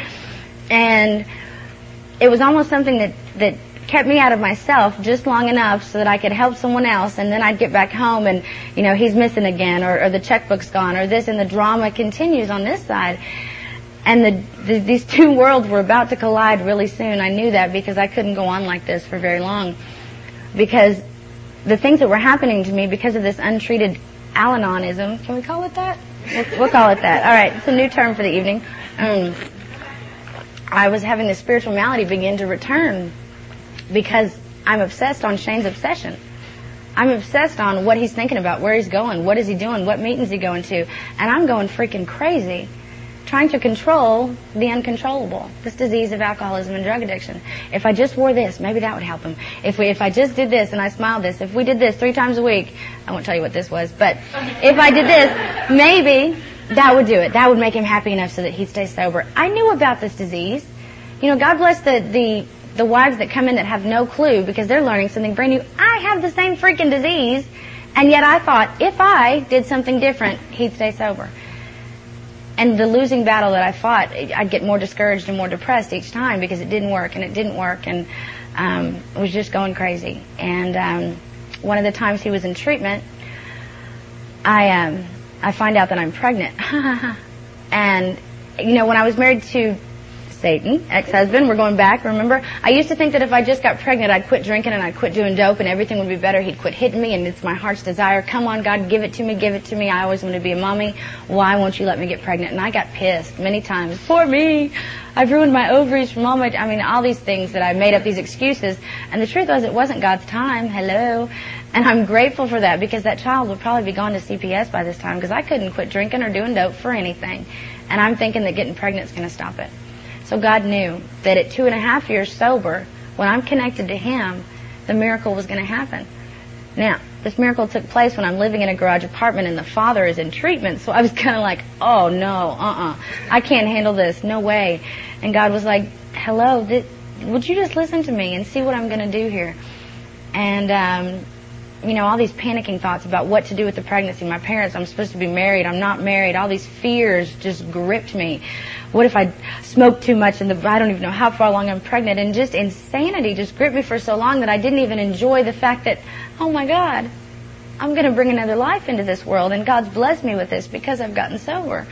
A: and it was almost something that, that kept me out of myself just long enough so that I could help someone else and then I'd get back home and, you know, he's missing again or, or the checkbook's gone or this and the drama continues on this side. And the, the, these two worlds were about to collide really soon. I knew that because I couldn't go on like this for very long. Because the things that were happening to me because of this untreated Al-Anonism, can we call it that? We'll, we'll, call it that. All right, it's a new term for the evening. Um, I was having this spiritual malady begin to return because I'm obsessed on Shane's obsession. I'm obsessed on what he's thinking about, where he's going, what is he doing, what meetings he going to, and I'm going freaking crazy trying to control the uncontrollable. This disease of alcoholism and drug addiction. If I just wore this, maybe that would help him. If we, if I just did this and I smiled this, if we did this three times a week, I won't tell you what this was, but if I did this, maybe that would do it. That would make him happy enough so that he'd stay sober. I knew about this disease. You know, God bless the, the, the wives that come in that have no clue because they're learning something brand new. I have the same freaking disease, and yet I thought if I did something different, he'd stay sober. And the losing battle that I fought, I'd get more discouraged and more depressed each time because it didn't work and it didn't work and um, it was just going crazy. And um, one of the times he was in treatment, I um, I find out that I'm pregnant. and, you know, when I was married to Satan, ex-husband, we're going back, remember? I used to think that if I just got pregnant, I'd quit drinking and I'd quit doing dope and everything would be better. He'd quit hitting me and it's my heart's desire. Come on, God, give it to me, give it to me. I always want to be a mommy. Why won't you let me get pregnant? And I got pissed many times. Poor me. I've ruined my ovaries from all my, I mean, all these things that I made up these excuses. And the truth was it wasn't God's time. Hello. And I'm grateful for that because that child would probably be gone to CPS by this time because I couldn't quit drinking or doing dope for anything. And I'm thinking that getting pregnant is going to stop it. So God knew that at two and a half years sober, when I'm connected to Him, the miracle was going to happen. Now, this miracle took place when I'm living in a garage apartment and the father is in treatment. So I was kind of like, oh no, uh-uh. I can't handle this. No way. And God was like, hello, th- would you just listen to me and see what I'm going to do here? And, um, you know, all these panicking thoughts about what to do with the pregnancy. My parents, I'm supposed to be married. I'm not married. All these fears just gripped me. What if I smoke too much and the, I don't even know how far along I'm pregnant? And just insanity just gripped me for so long that I didn't even enjoy the fact that, oh my God, I'm going to bring another life into this world and God's blessed me with this because I've gotten sober.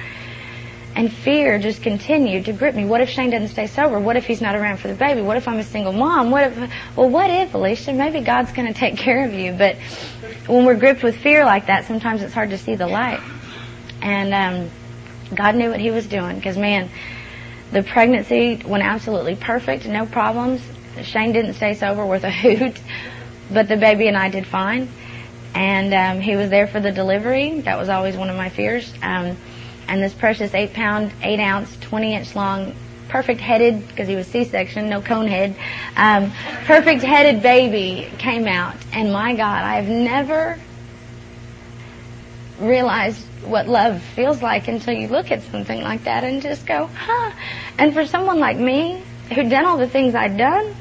A: And fear just continued to grip me. What if Shane doesn't stay sober? What if he's not around for the baby? What if I'm a single mom? What if, well, what if, Alicia? Maybe God's going to take care of you. But when we're gripped with fear like that, sometimes it's hard to see the light. And, um, God knew what He was doing because, man, the pregnancy went absolutely perfect, no problems. Shane didn't stay sober worth a hoot, but the baby and I did fine. And um, he was there for the delivery. That was always one of my fears. Um, and this precious eight pound, eight ounce, 20 inch long, perfect headed, because he was C-section, no cone head, um, perfect headed baby came out. And my God, I have never realized what love feels like until you look at something like that and just go, huh. And for someone like me, who'd done all the things I'd done,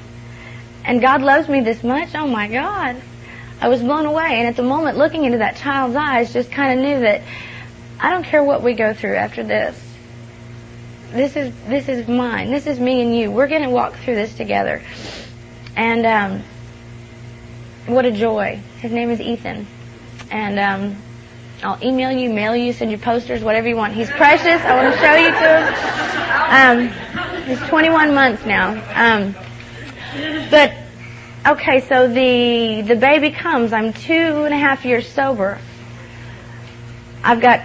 A: and God loves me this much, oh my God. I was blown away. And at the moment, looking into that child's eyes, just kind of knew that I don't care what we go through after this. This is this is mine. This is me and you. We're going to walk through this together. And um, what a joy. His name is Ethan. And um, I'll email you, mail you, send you posters, whatever you want. He's precious. I want to show you to him. Um, he's 21 months now. Um, but okay, so the the baby comes. I'm two and a half years sober. I've got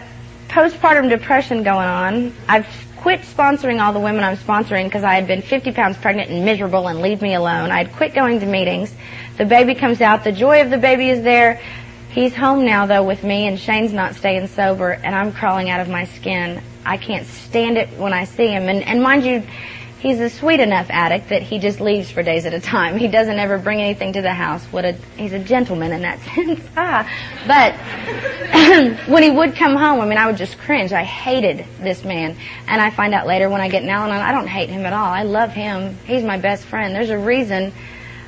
A: postpartum depression going on. I've quit sponsoring all the women I'm sponsoring because I had been 50 pounds pregnant and miserable and leave me alone. I had quit going to meetings. The baby comes out. The joy of the baby is there. He's home now though with me and Shane's not staying sober and I'm crawling out of my skin. I can't stand it when I see him. And, and mind you, he's a sweet enough addict that he just leaves for days at a time. He doesn't ever bring anything to the house. What a he's a gentleman in that sense. ah, but when he would come home, I mean, I would just cringe. I hated this man, and I find out later when I get an Al-Anon, I don't hate him at all. I love him. He's my best friend. There's a reason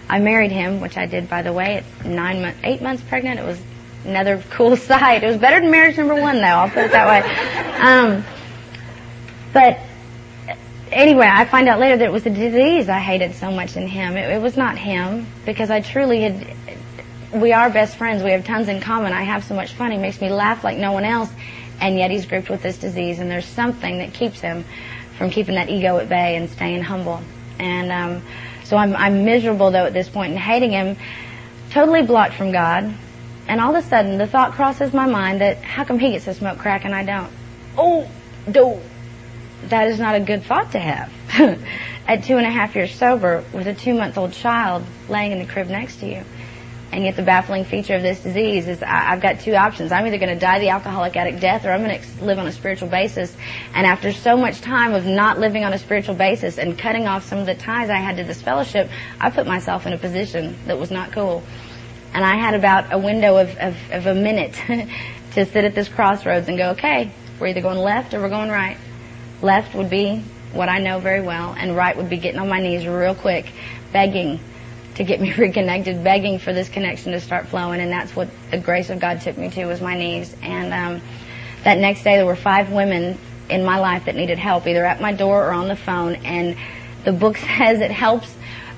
A: I married him, which I did by the way at nine months, eight months pregnant. It was another cool sight. It was better than marriage number one, though. I'll put it that way. Um, but anyway, I find out later that it was the disease I hated so much in him. It, it was not him because I truly had. We are best friends. We have tons in common. I have so much fun. He makes me laugh like no one else, and yet he's gripped with this disease. And there's something that keeps him from keeping that ego at bay and staying humble. And um, so I'm, I'm miserable though at this point and hating him, totally blocked from God. And all of a sudden, the thought crosses my mind that how come he gets to smoke crack and I don't? Oh, do that is not a good thought to have. At two and a half years sober, with a two month old child laying in the crib next to you. And yet the baffling feature of this disease is I, have got two options. I'm either going to die the alcoholic addict death or I'm going to live on a spiritual basis. And after so much time of not living on a spiritual basis and cutting off some of the ties I had to this fellowship, I put myself in a position that was not cool. And I had about a window of, of, of a minute to sit at this crossroads and go, okay, we're either going left or we're going right. Left would be what I know very well, and right would be getting on my knees real quick, begging to get me reconnected, begging for this connection to start flowing, and that's what the grace of God took me to was my knees. And um, that next day, there were five women in my life that needed help, either at my door or on the phone. And the book says it helps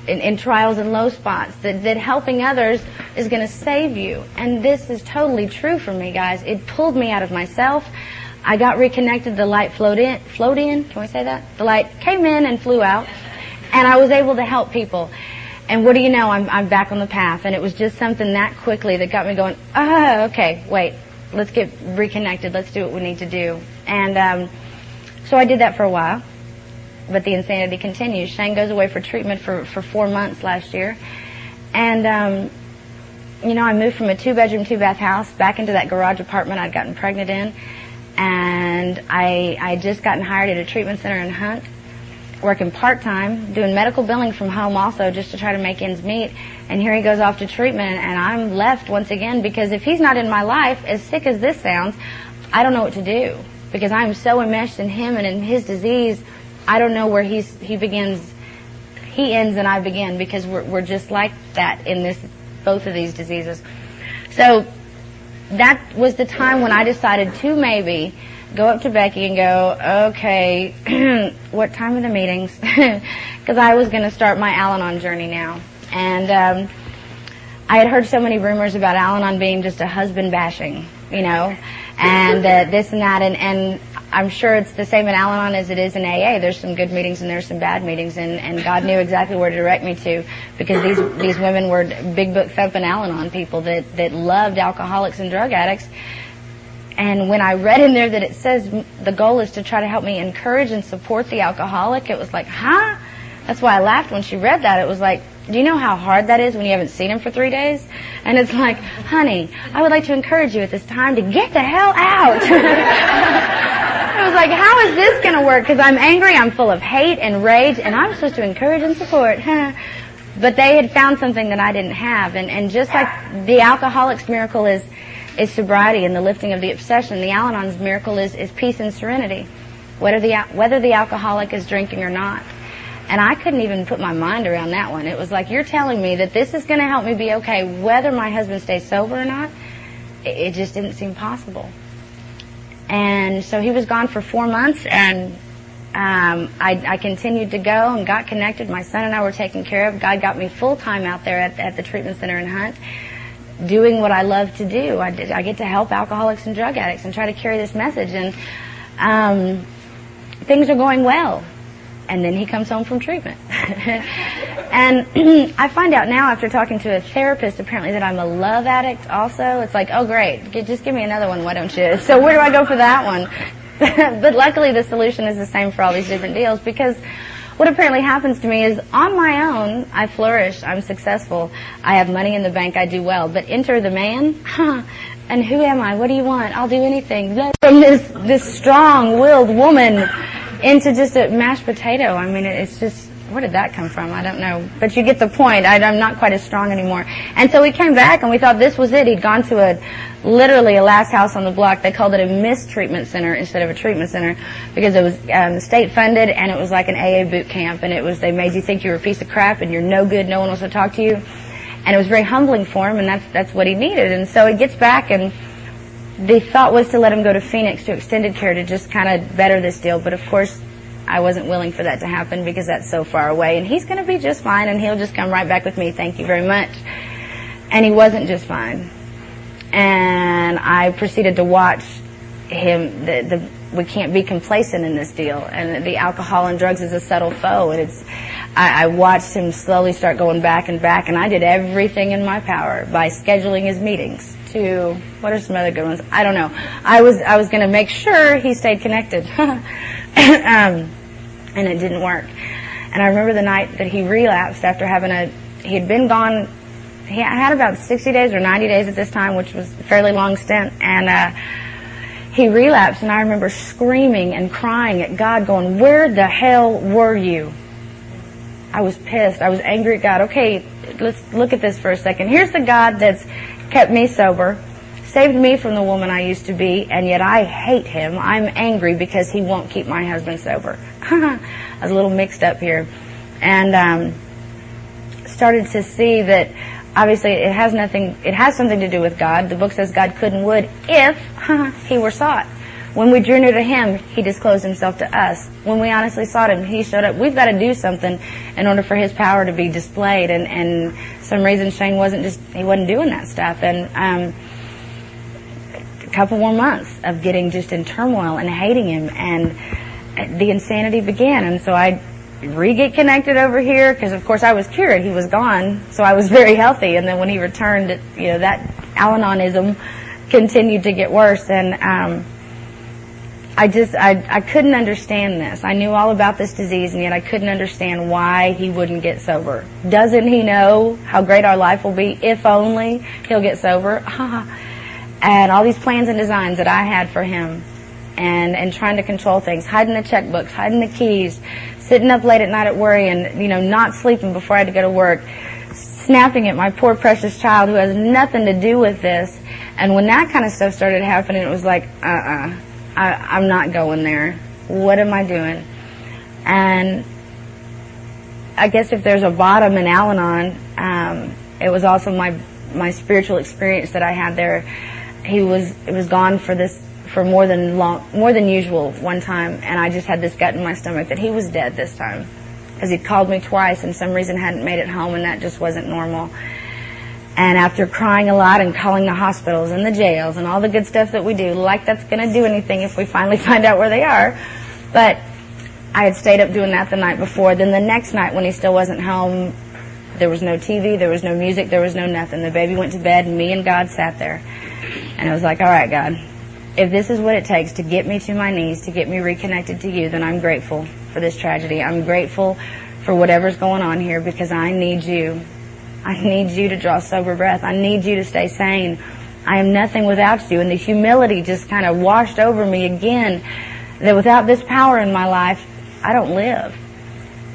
A: in, in trials and low spots. That, that helping others is going to save you, and this is totally true for me, guys. It pulled me out of myself. I got reconnected. The light flowed in. Flowed in. Can we say that? The light came in and flew out, and I was able to help people. And what do you know? I'm I'm back on the path, and it was just something that quickly that got me going. Oh, okay, wait. Let's get reconnected. Let's do what we need to do. And um, so I did that for a while, but the insanity continues. Shane goes away for treatment for for four months last year, and um, you know I moved from a two bedroom two bath house back into that garage apartment I'd gotten pregnant in and I I just gotten hired at a treatment center in Hunt, working part time, doing medical billing from home also just to try to make ends meet. And here he goes off to treatment, and I'm left once again because if he's not in my life, as sick as this sounds, I don't know what to do because I'm so enmeshed in him and in his disease. I don't know where he's he begins, he ends and I begin because we're we're just like that in this both of these diseases. So that was the time when I decided to maybe go up to Becky and go, okay, what time are the meetings? Because I was going to start my Al-Anon journey now. And um, I had heard so many rumors about Al-Anon being just a husband bashing, you know, and uh, this and that. And, and I'm sure it's the same in Al-Anon as it is in AA. There's some good meetings and there's some bad meetings, and, and God knew exactly where to direct me to because these these women were big book thumping Al-Anon people that that loved alcoholics and drug addicts. And when I read in there that it says the goal is to try to help me encourage and support the alcoholic, it was like, huh? That's why I laughed when she read that. It was like, do you know how hard that is when you haven't seen him for three days? And it's like, honey, I would like to encourage you at this time to get the hell out. I was like, how is this going to work? Because I'm angry, I'm full of hate and rage, and I'm supposed to encourage and support. but they had found something that I didn't have. And, and just like the alcoholic's miracle is, is sobriety and the lifting of the obsession, the Al-Anon's miracle is, is peace and serenity, whether the, whether the alcoholic is drinking or not. And I couldn't even put my mind around that one. It was like, you're telling me that this is going to help me be okay whether my husband stays sober or not? It, just didn't seem possible. And so he was gone for four months and um, I, I continued to go and got connected. My son and I were taken care of. God got me full time out there at, at the treatment center in Hunt, doing what I love to do. I, did, I get to help alcoholics and drug addicts and try to carry this message. And um, things are going well. And then he comes home from treatment. and I find out now after talking to a therapist apparently that I'm a love addict also. It's like, oh great, just give me another one, why don't you? So where do I go for that one? but luckily the solution is the same for all these different deals because what apparently happens to me is on my own, I flourish, I'm successful, I have money in the bank, I do well. But enter the man, huh, and who am I? What do you want? I'll do anything. From this, this strong-willed woman into just a mashed potato. I mean, it's just, where did that come from? I don't know. But you get the point. I, am not quite as strong anymore. And so we came back and we thought this was it. He'd gone to a, literally a last house on the block. They called it a mistreatment center instead of a treatment center because it was um, state funded and it was like an AA boot camp and it was, they made you think you were a piece of crap and you're no good, no one wants to talk to you. And it was very humbling for him and that's, that's what he needed. And so he gets back and the thought was to let him go to Phoenix to extended care to just kind of better this deal. But of course, I wasn't willing for that to happen because that's so far away and he's going to be just fine and he'll just come right back with me. Thank you very much. And he wasn't just fine. And I proceeded to watch him, the, the, we can't be complacent in this deal. And the alcohol and drugs is a subtle foe. And it's, I, I watched him slowly start going back and back and I did everything in my power by scheduling his meetings to, what are some other good ones? I don't know. I was, I was going to make sure he stayed connected. um, and it didn't work. And I remember the night that he relapsed after having a, he had been gone, he had about 60 days or 90 days at this time, which was a fairly long stint, and, uh, he relapsed and I remember screaming and crying at God going, where the hell were you? I was pissed. I was angry at God. Okay, let's look at this for a second. Here's the God that's kept me sober saved me from the woman I used to be, and yet I hate him. I'm angry because he won't keep my husband sober. I was a little mixed up here. And um, started to see that obviously it has nothing, it has something to do with God. The book says God could and would if he were sought. When we drew near to him, he disclosed himself to us. When we honestly sought him, he showed up. We've got to do something in order for his power to be displayed. And, and some reason Shane wasn't just, he wasn't doing that stuff. And, um, a couple more months of getting just in turmoil and hating him and the insanity began and so I re-get connected over here because of course I was cured. He was gone. So I was very healthy and then when he returned, you know, that Al-Anonism continued to get worse and, um, I just, I, I couldn't understand this. I knew all about this disease and yet I couldn't understand why he wouldn't get sober. Doesn't he know how great our life will be if only he'll get sober? and all these plans and designs that I had for him and, and trying to control things, hiding the checkbooks, hiding the keys, sitting up late at night at worrying, you know, not sleeping before I had to go to work, snapping at my poor precious child who has nothing to do with this. And when that kind of stuff started happening, it was like, uh-uh, I, I'm not going there. What am I doing? And I guess if there's a bottom in Al-Anon, um, it was also my my spiritual experience that I had there he was it was gone for this for more than long more than usual one time and I just had this gut in my stomach that he was dead this time because he'd called me twice and some reason hadn't made it home and that just wasn't normal and after crying a lot and calling the hospitals and the jails and all the good stuff that we do like that's going to do anything if we finally find out where they are but I had stayed up doing that the night before then the next night when he still wasn't home there was no TV there was no music there was no nothing the baby went to bed and me and God sat there and I was like, all right, God, if this is what it takes to get me to my knees, to get me reconnected to you, then I'm grateful for this tragedy. I'm grateful for whatever's going on here because I need you. I need you to draw sober breath. I need you to stay sane. I am nothing without you. And the humility just kind of washed over me again that without this power in my life, I don't live.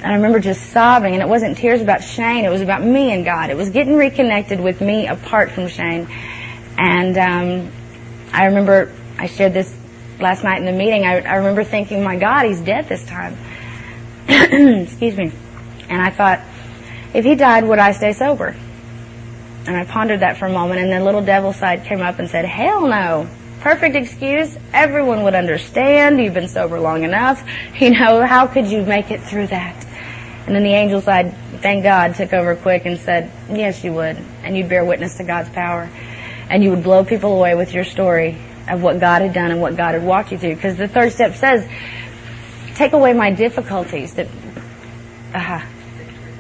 A: And I remember just sobbing, and it wasn't tears about Shane, it was about me and God. It was getting reconnected with me apart from Shane. And um, I remember I shared this last night in the meeting. I, I remember thinking, my God, he's dead this time. Excuse me. And I thought, if he died, would I stay sober? And I pondered that for a moment, and then little devil side came up and said, hell no. perfect excuse. Everyone would understand. You've been sober long enough. You know, how could you make it through that? And then the angel side, thank God, took over quick and said, yes, you would. And you'd bear witness to God's power. And you would blow people away with your story of what God had done and what God had walked you through. Because the third step says, take away my difficulties that, uh,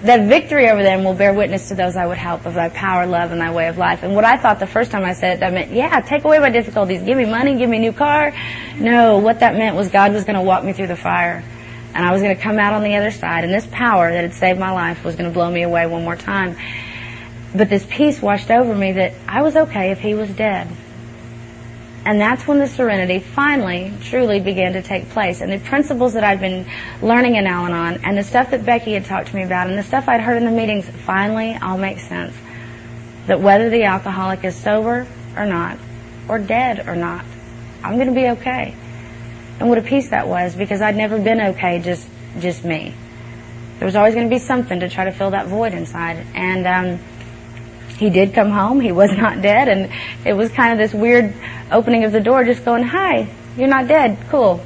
A: that victory over them will bear witness to those I would help of thy power, love, and thy way of life. And what I thought the first time I said it, that meant, yeah, take away my difficulties. Give me money, give me a new car. No, what that meant was God was going to walk me through the fire. And I was going to come out on the other side. And this power that had saved my life was going to blow me away one more time. But this peace washed over me that I was okay if he was dead. And that's when the serenity finally, truly began to take place. And the principles that I'd been learning in Al Anon and the stuff that Becky had talked to me about and the stuff I'd heard in the meetings finally all make sense. That whether the alcoholic is sober or not, or dead or not, I'm going to be okay. And what a peace that was because I'd never been okay just, just me. There was always going to be something to try to fill that void inside. And, um, he did come home. He was not dead. And it was kind of this weird opening of the door, just going, hi, you're not dead. Cool.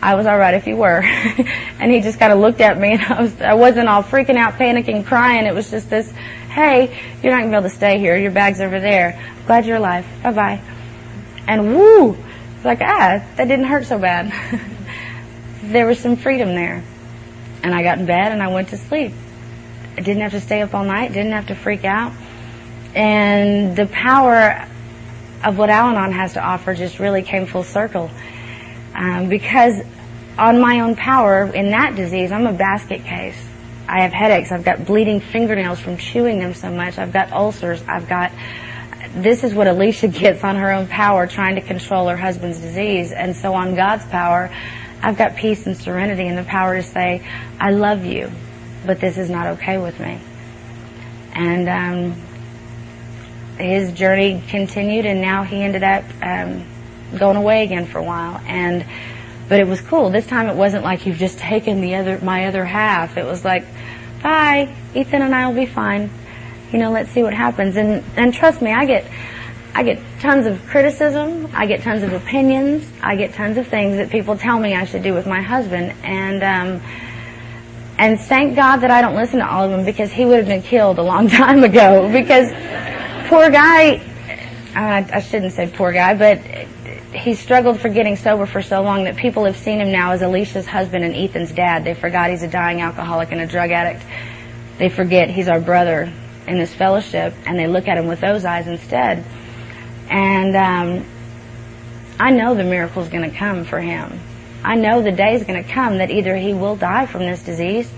A: I was alright if you were. and he just kind of looked at me and I was, I wasn't all freaking out, panicking, crying. It was just this, hey, you're not going to be able to stay here. Your bag's over there. Glad you're alive. Bye bye. And woo! Like, ah, that didn't hurt so bad. there was some freedom there. And I got in bed and I went to sleep. I didn't have to stay up all night, didn't have to freak out. And the power of what Al Anon has to offer just really came full circle. Um, because on my own power in that disease, I'm a basket case. I have headaches. I've got bleeding fingernails from chewing them so much. I've got ulcers. I've got, this is what Alicia gets on her own power trying to control her husband's disease. And so on God's power, I've got peace and serenity and the power to say, I love you, but this is not okay with me. And, um, his journey continued, and now he ended up um, going away again for a while. And but it was cool. This time it wasn't like you've just taken the other my other half. It was like, bye, Ethan and I will be fine. You know, let's see what happens. And and trust me, I get I get tons of criticism. I get tons of opinions. I get tons of things that people tell me I should do with my husband. And um, and thank God that I don't listen to all of them because he would have been killed a long time ago. Because poor guy, uh, I shouldn't say poor guy, but he struggled for getting sober for so long that people have seen him now as Alicia's husband and Ethan's dad. They forgot he's a dying alcoholic and a drug addict. They forget he's our brother in this fellowship, and they look at him with those eyes instead. And um, I know the miracle's going to come for him. I know the day's going to come that either he will die from this disease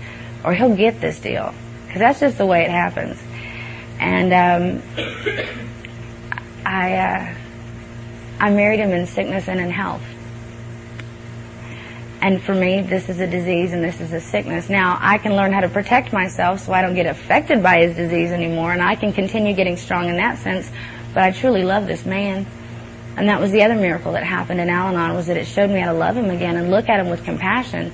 A: or he'll get this deal. Because that's just the way it happens. And um, I uh, I married him in sickness and in health. And for me, this is a disease and this is a sickness. Now, I can learn how to protect myself so I don't get affected by his disease anymore, and I can continue getting strong in that sense. But I truly love this man. And that was the other miracle that happened in Al-Anon was that it showed me how to love him again and look at him with compassion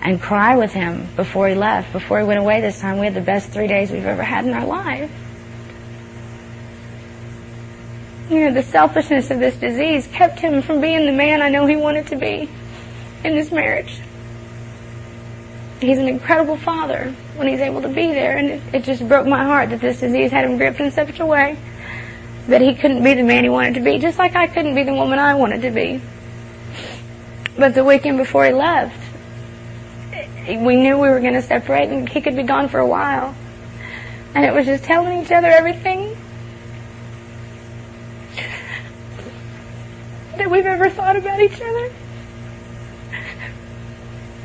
A: and cry with him before he left, before he went away this time. We had the best three days we've ever had in our life. You know, the selfishness of this disease kept him from being the man I know he wanted to be in this marriage. He's an incredible father when he's able to be there, and it, it just broke my heart that this disease had him gripped in such a way that he couldn't be the man he wanted to be, just like I couldn't be the woman I wanted to be. But the weekend before he left, we knew we were going to separate and he could be gone for a while. And it was just telling each other everything that we've ever thought about each other.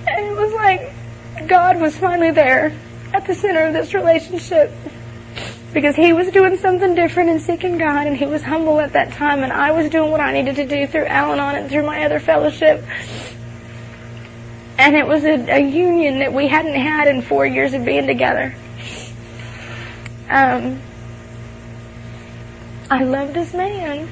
A: And it was like God was finally there at the center of this relationship because he was doing something different and seeking God and he was humble at that time and I was doing what I needed to do through Al-Anon and through my other fellowship. And it was a, a union that we hadn't had in four years of being together. Um, I love this man.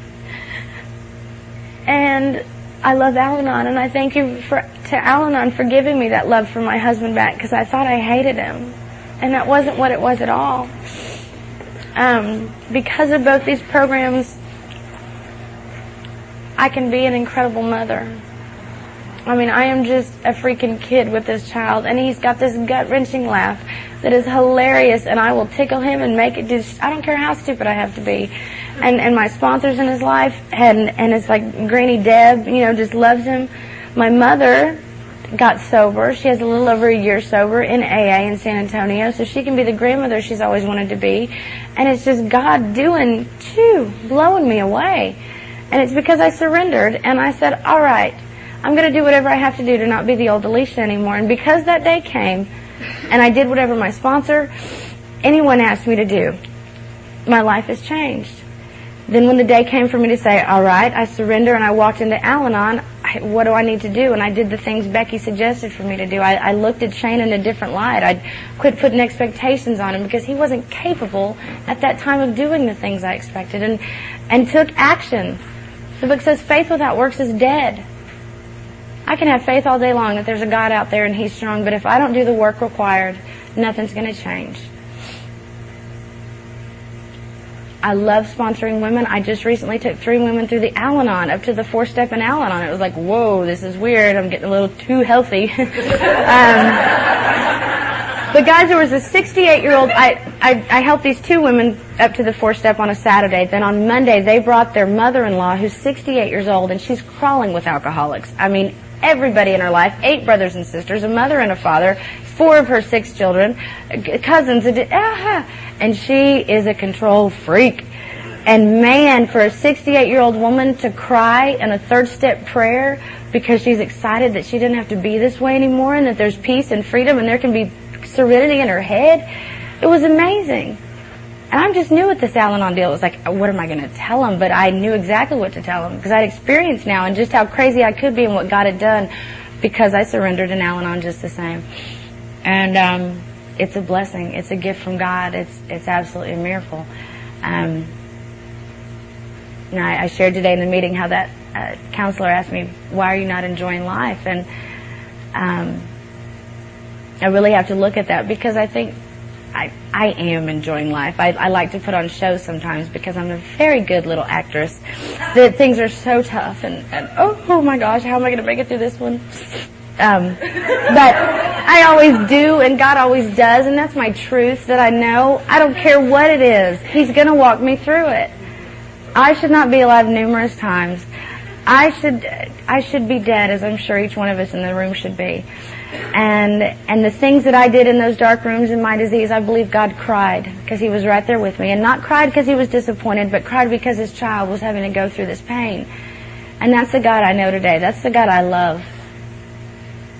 A: And I love Al-Anon, and I thank you for, to Al-Anon for giving me that love for my husband back because I thought I hated him, and that wasn't what it was at all. Um, because of both these programs,
B: I can be an incredible mother. I mean, I am just a freaking kid with this child, and he's got this gut wrenching laugh that is hilarious, and I will tickle him and make it just, I don't care how stupid I have to be. And, and my sponsors in his life, and, and it's like Granny Deb, you know, just loves him. My mother got sober. She has a little over a year sober in AA in San Antonio, so she can be the grandmother she's always wanted to be. And it's just God doing, too, blowing me away. And it's because I surrendered and I said, all right, I'm going to do whatever I have to do to not be the old Alicia anymore. And because that day came and I did whatever my sponsor, anyone asked me to do, my life has changed. Then when the day came for me to say, all right, I surrender and I walked into Al-Anon, I, what do I need to do? And I did the things Becky suggested for me to do. I, I looked at Shane in a different light. I quit putting expectations on him because he wasn't capable at that time of doing the things I expected and, and took action. The book says faith without works is dead. I can have faith all day long that there's a God out there and He's strong, but if I don't do the work required, nothing's going to change. I love sponsoring women. I just recently took three women through the Al-Anon, up to the four-step in Al-Anon. It was like, whoa, this is weird. I'm getting a little too healthy. um, but guys, there was a 68-year-old, I, I, I helped these two women up to the four-step on a Saturday. Then on Monday, they brought their mother-in-law, who's 68 years old, and she's crawling with alcoholics. I mean, everybody in her life, eight brothers and sisters, a mother and a father, four of her six children, cousins, uh-huh. and she is a control freak. And man, for a 68 year old woman to cry in a third step prayer because she's excited that she didn't have to be this way anymore and that there's peace and freedom and there can be serenity in her head, it was amazing. And I'm just new with this Al-Anon deal. It was like, what am I going to tell them? But I knew exactly what to tell them because I'd experienced now and just how crazy I could be and what God had done because I surrendered in Al-Anon just the same. And um, it's a blessing. It's a gift from God. It's it's absolutely a miracle. Um, know, I, I shared today in the meeting how that uh, counselor asked me, "Why are you not enjoying life?" And um, I really have to look at that because I think I, I am enjoying life. I, I like to put on shows sometimes because I'm a very good little actress. That things are so tough and, and oh, oh my gosh, how am I going to make it through this one? Um, but I always do and God always does and that's my truth that I know. I don't care what it is. He's going to walk me through it. I should not be alive numerous times. I should, I should be dead as I'm sure each one of us in the room should be. And, and the things that I did in those dark rooms in my disease, I believe God cried because He was right there with me. And not cried because He was disappointed, but cried because His child was having to go through this pain. And that's the God I know today. That's the God I love.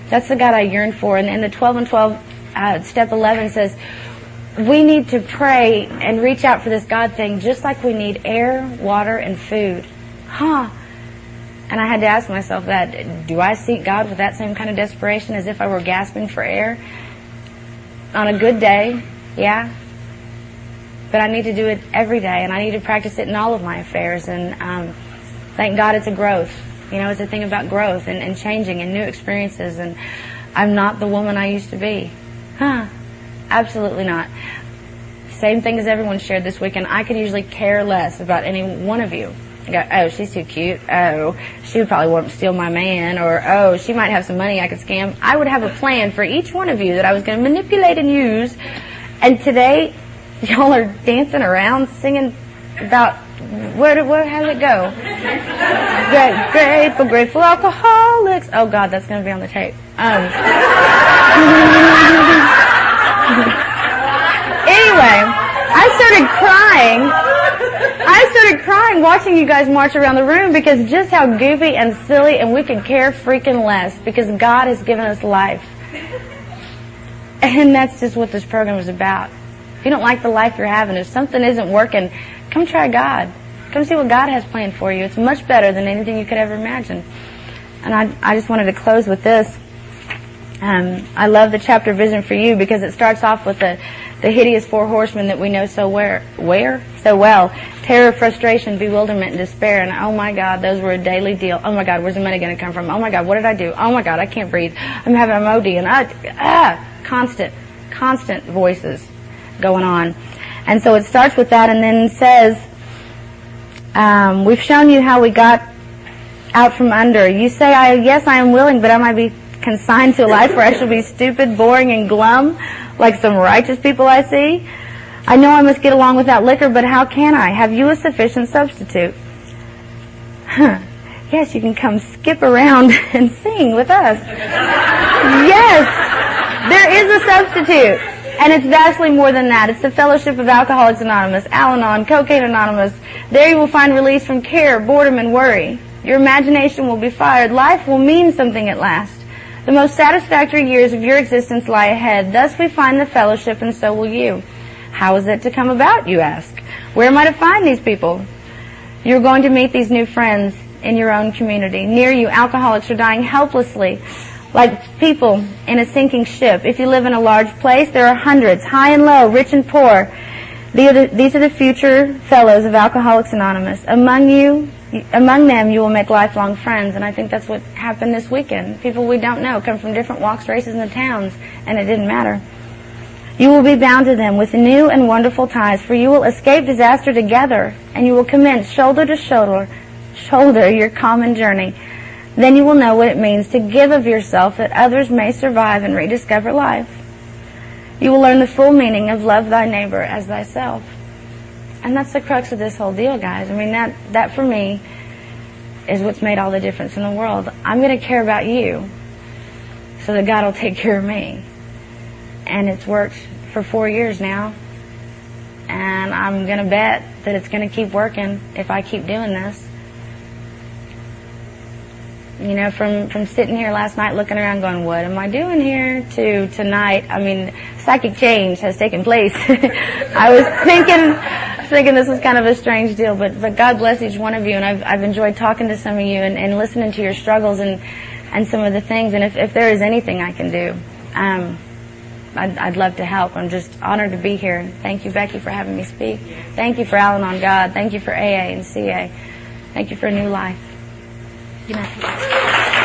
B: That's the God I yearn for. And in the 12 and 12, uh, step 11 says, we need to pray and reach out for this God thing just like we need air, water, and food. Huh. And I had to ask myself that, do I seek God with that same kind of desperation as if I were gasping for air? On a good day, yeah. But I need to do it every day and I need to practice it in all of my affairs and, um, thank God it's a growth. You know, it's a thing about growth and, and changing and new experiences and I'm not the woman I used to be. Huh. Absolutely not. Same thing as everyone shared this weekend. I could usually care less about any one of you go, oh, she's too cute. Oh, she would probably want to steal my man. Or, oh, she might have some money I could scam. I would have a plan for each one of you that I was going to manipulate and use. And today, y'all are dancing around singing about, where, where, how did it go? Great, grateful, grateful alcoholics. Oh God, that's going to be on the tape. Um. anyway, I started crying I started crying watching you guys march around the room because just how goofy and silly and we could care freaking less because God has given us life. And that's just what this program is about. If you don't like the life you're having, if something isn't working, come try God. Come see what God has planned for you. It's much better than anything you could ever imagine. And I, I just wanted to close with this. Um, I love the chapter Vision for You because it starts off with the, the hideous four horsemen that we know so where, where? So well. Terror, frustration, bewilderment, and despair. And oh my God, those were a daily deal. Oh my God, where's the money going to come from? Oh my God, what did I do? Oh my God, I can't breathe. I'm having a MOD and I, ah, constant, constant voices going on. And so it starts with that and then says, um, we've shown you how we got out from under. You say, I, yes, I am willing, but I might be consigned to a life where I shall be stupid, boring, and glum, like some righteous people I see. I know I must get along without liquor, but how can I? Have you a sufficient substitute? Huh. Yes, you can come skip around and sing with us. yes, there is a substitute. And it's vastly more than that. It's the Fellowship of Alcoholics Anonymous, Al-Anon, Cocaine Anonymous. There you will find release from care, boredom, and worry. Your imagination will be fired. Life will mean something at last. The most satisfactory years of your existence lie ahead. Thus we find the fellowship and so will you. How is it to come about, you ask? Where am I to find these people? You're going to meet these new friends in your own community. Near you, alcoholics are dying helplessly like people in a sinking ship. If you live in a large place, there are hundreds, high and low, rich and poor. These are the future fellows of Alcoholics Anonymous. Among you, among them, you will make lifelong friends, and I think that's what happened this weekend. People we don't know come from different walks, races, and towns, and it didn't matter. You will be bound to them with new and wonderful ties, for you will escape disaster together, and you will commence shoulder to shoulder, shoulder your common journey. Then you will know what it means to give of yourself that others may survive and rediscover life. You will learn the full meaning of love thy neighbor as thyself. And that's the crux of this whole deal, guys. I mean, that, that for me is what's made all the difference in the world. I'm going to care about you so that God will take care of me. And it's worked for four years now. And I'm going to bet that it's going to keep working if I keep doing this. You know, from, from sitting here last night looking around going, what am I doing here? To tonight, I mean, psychic change has taken place. I was thinking, thinking this was kind of a strange deal, but, but God bless each one of you and I've, I've enjoyed talking to some of you and, and listening to your struggles and, and some of the things and if, if there is anything I can do, um, I'd, I'd love to help. I'm just honored to be here. Thank you, Becky, for having me speak. Thank you for Al-Anon God. Thank you for AA and CA. Thank you for a new life. Thank You may.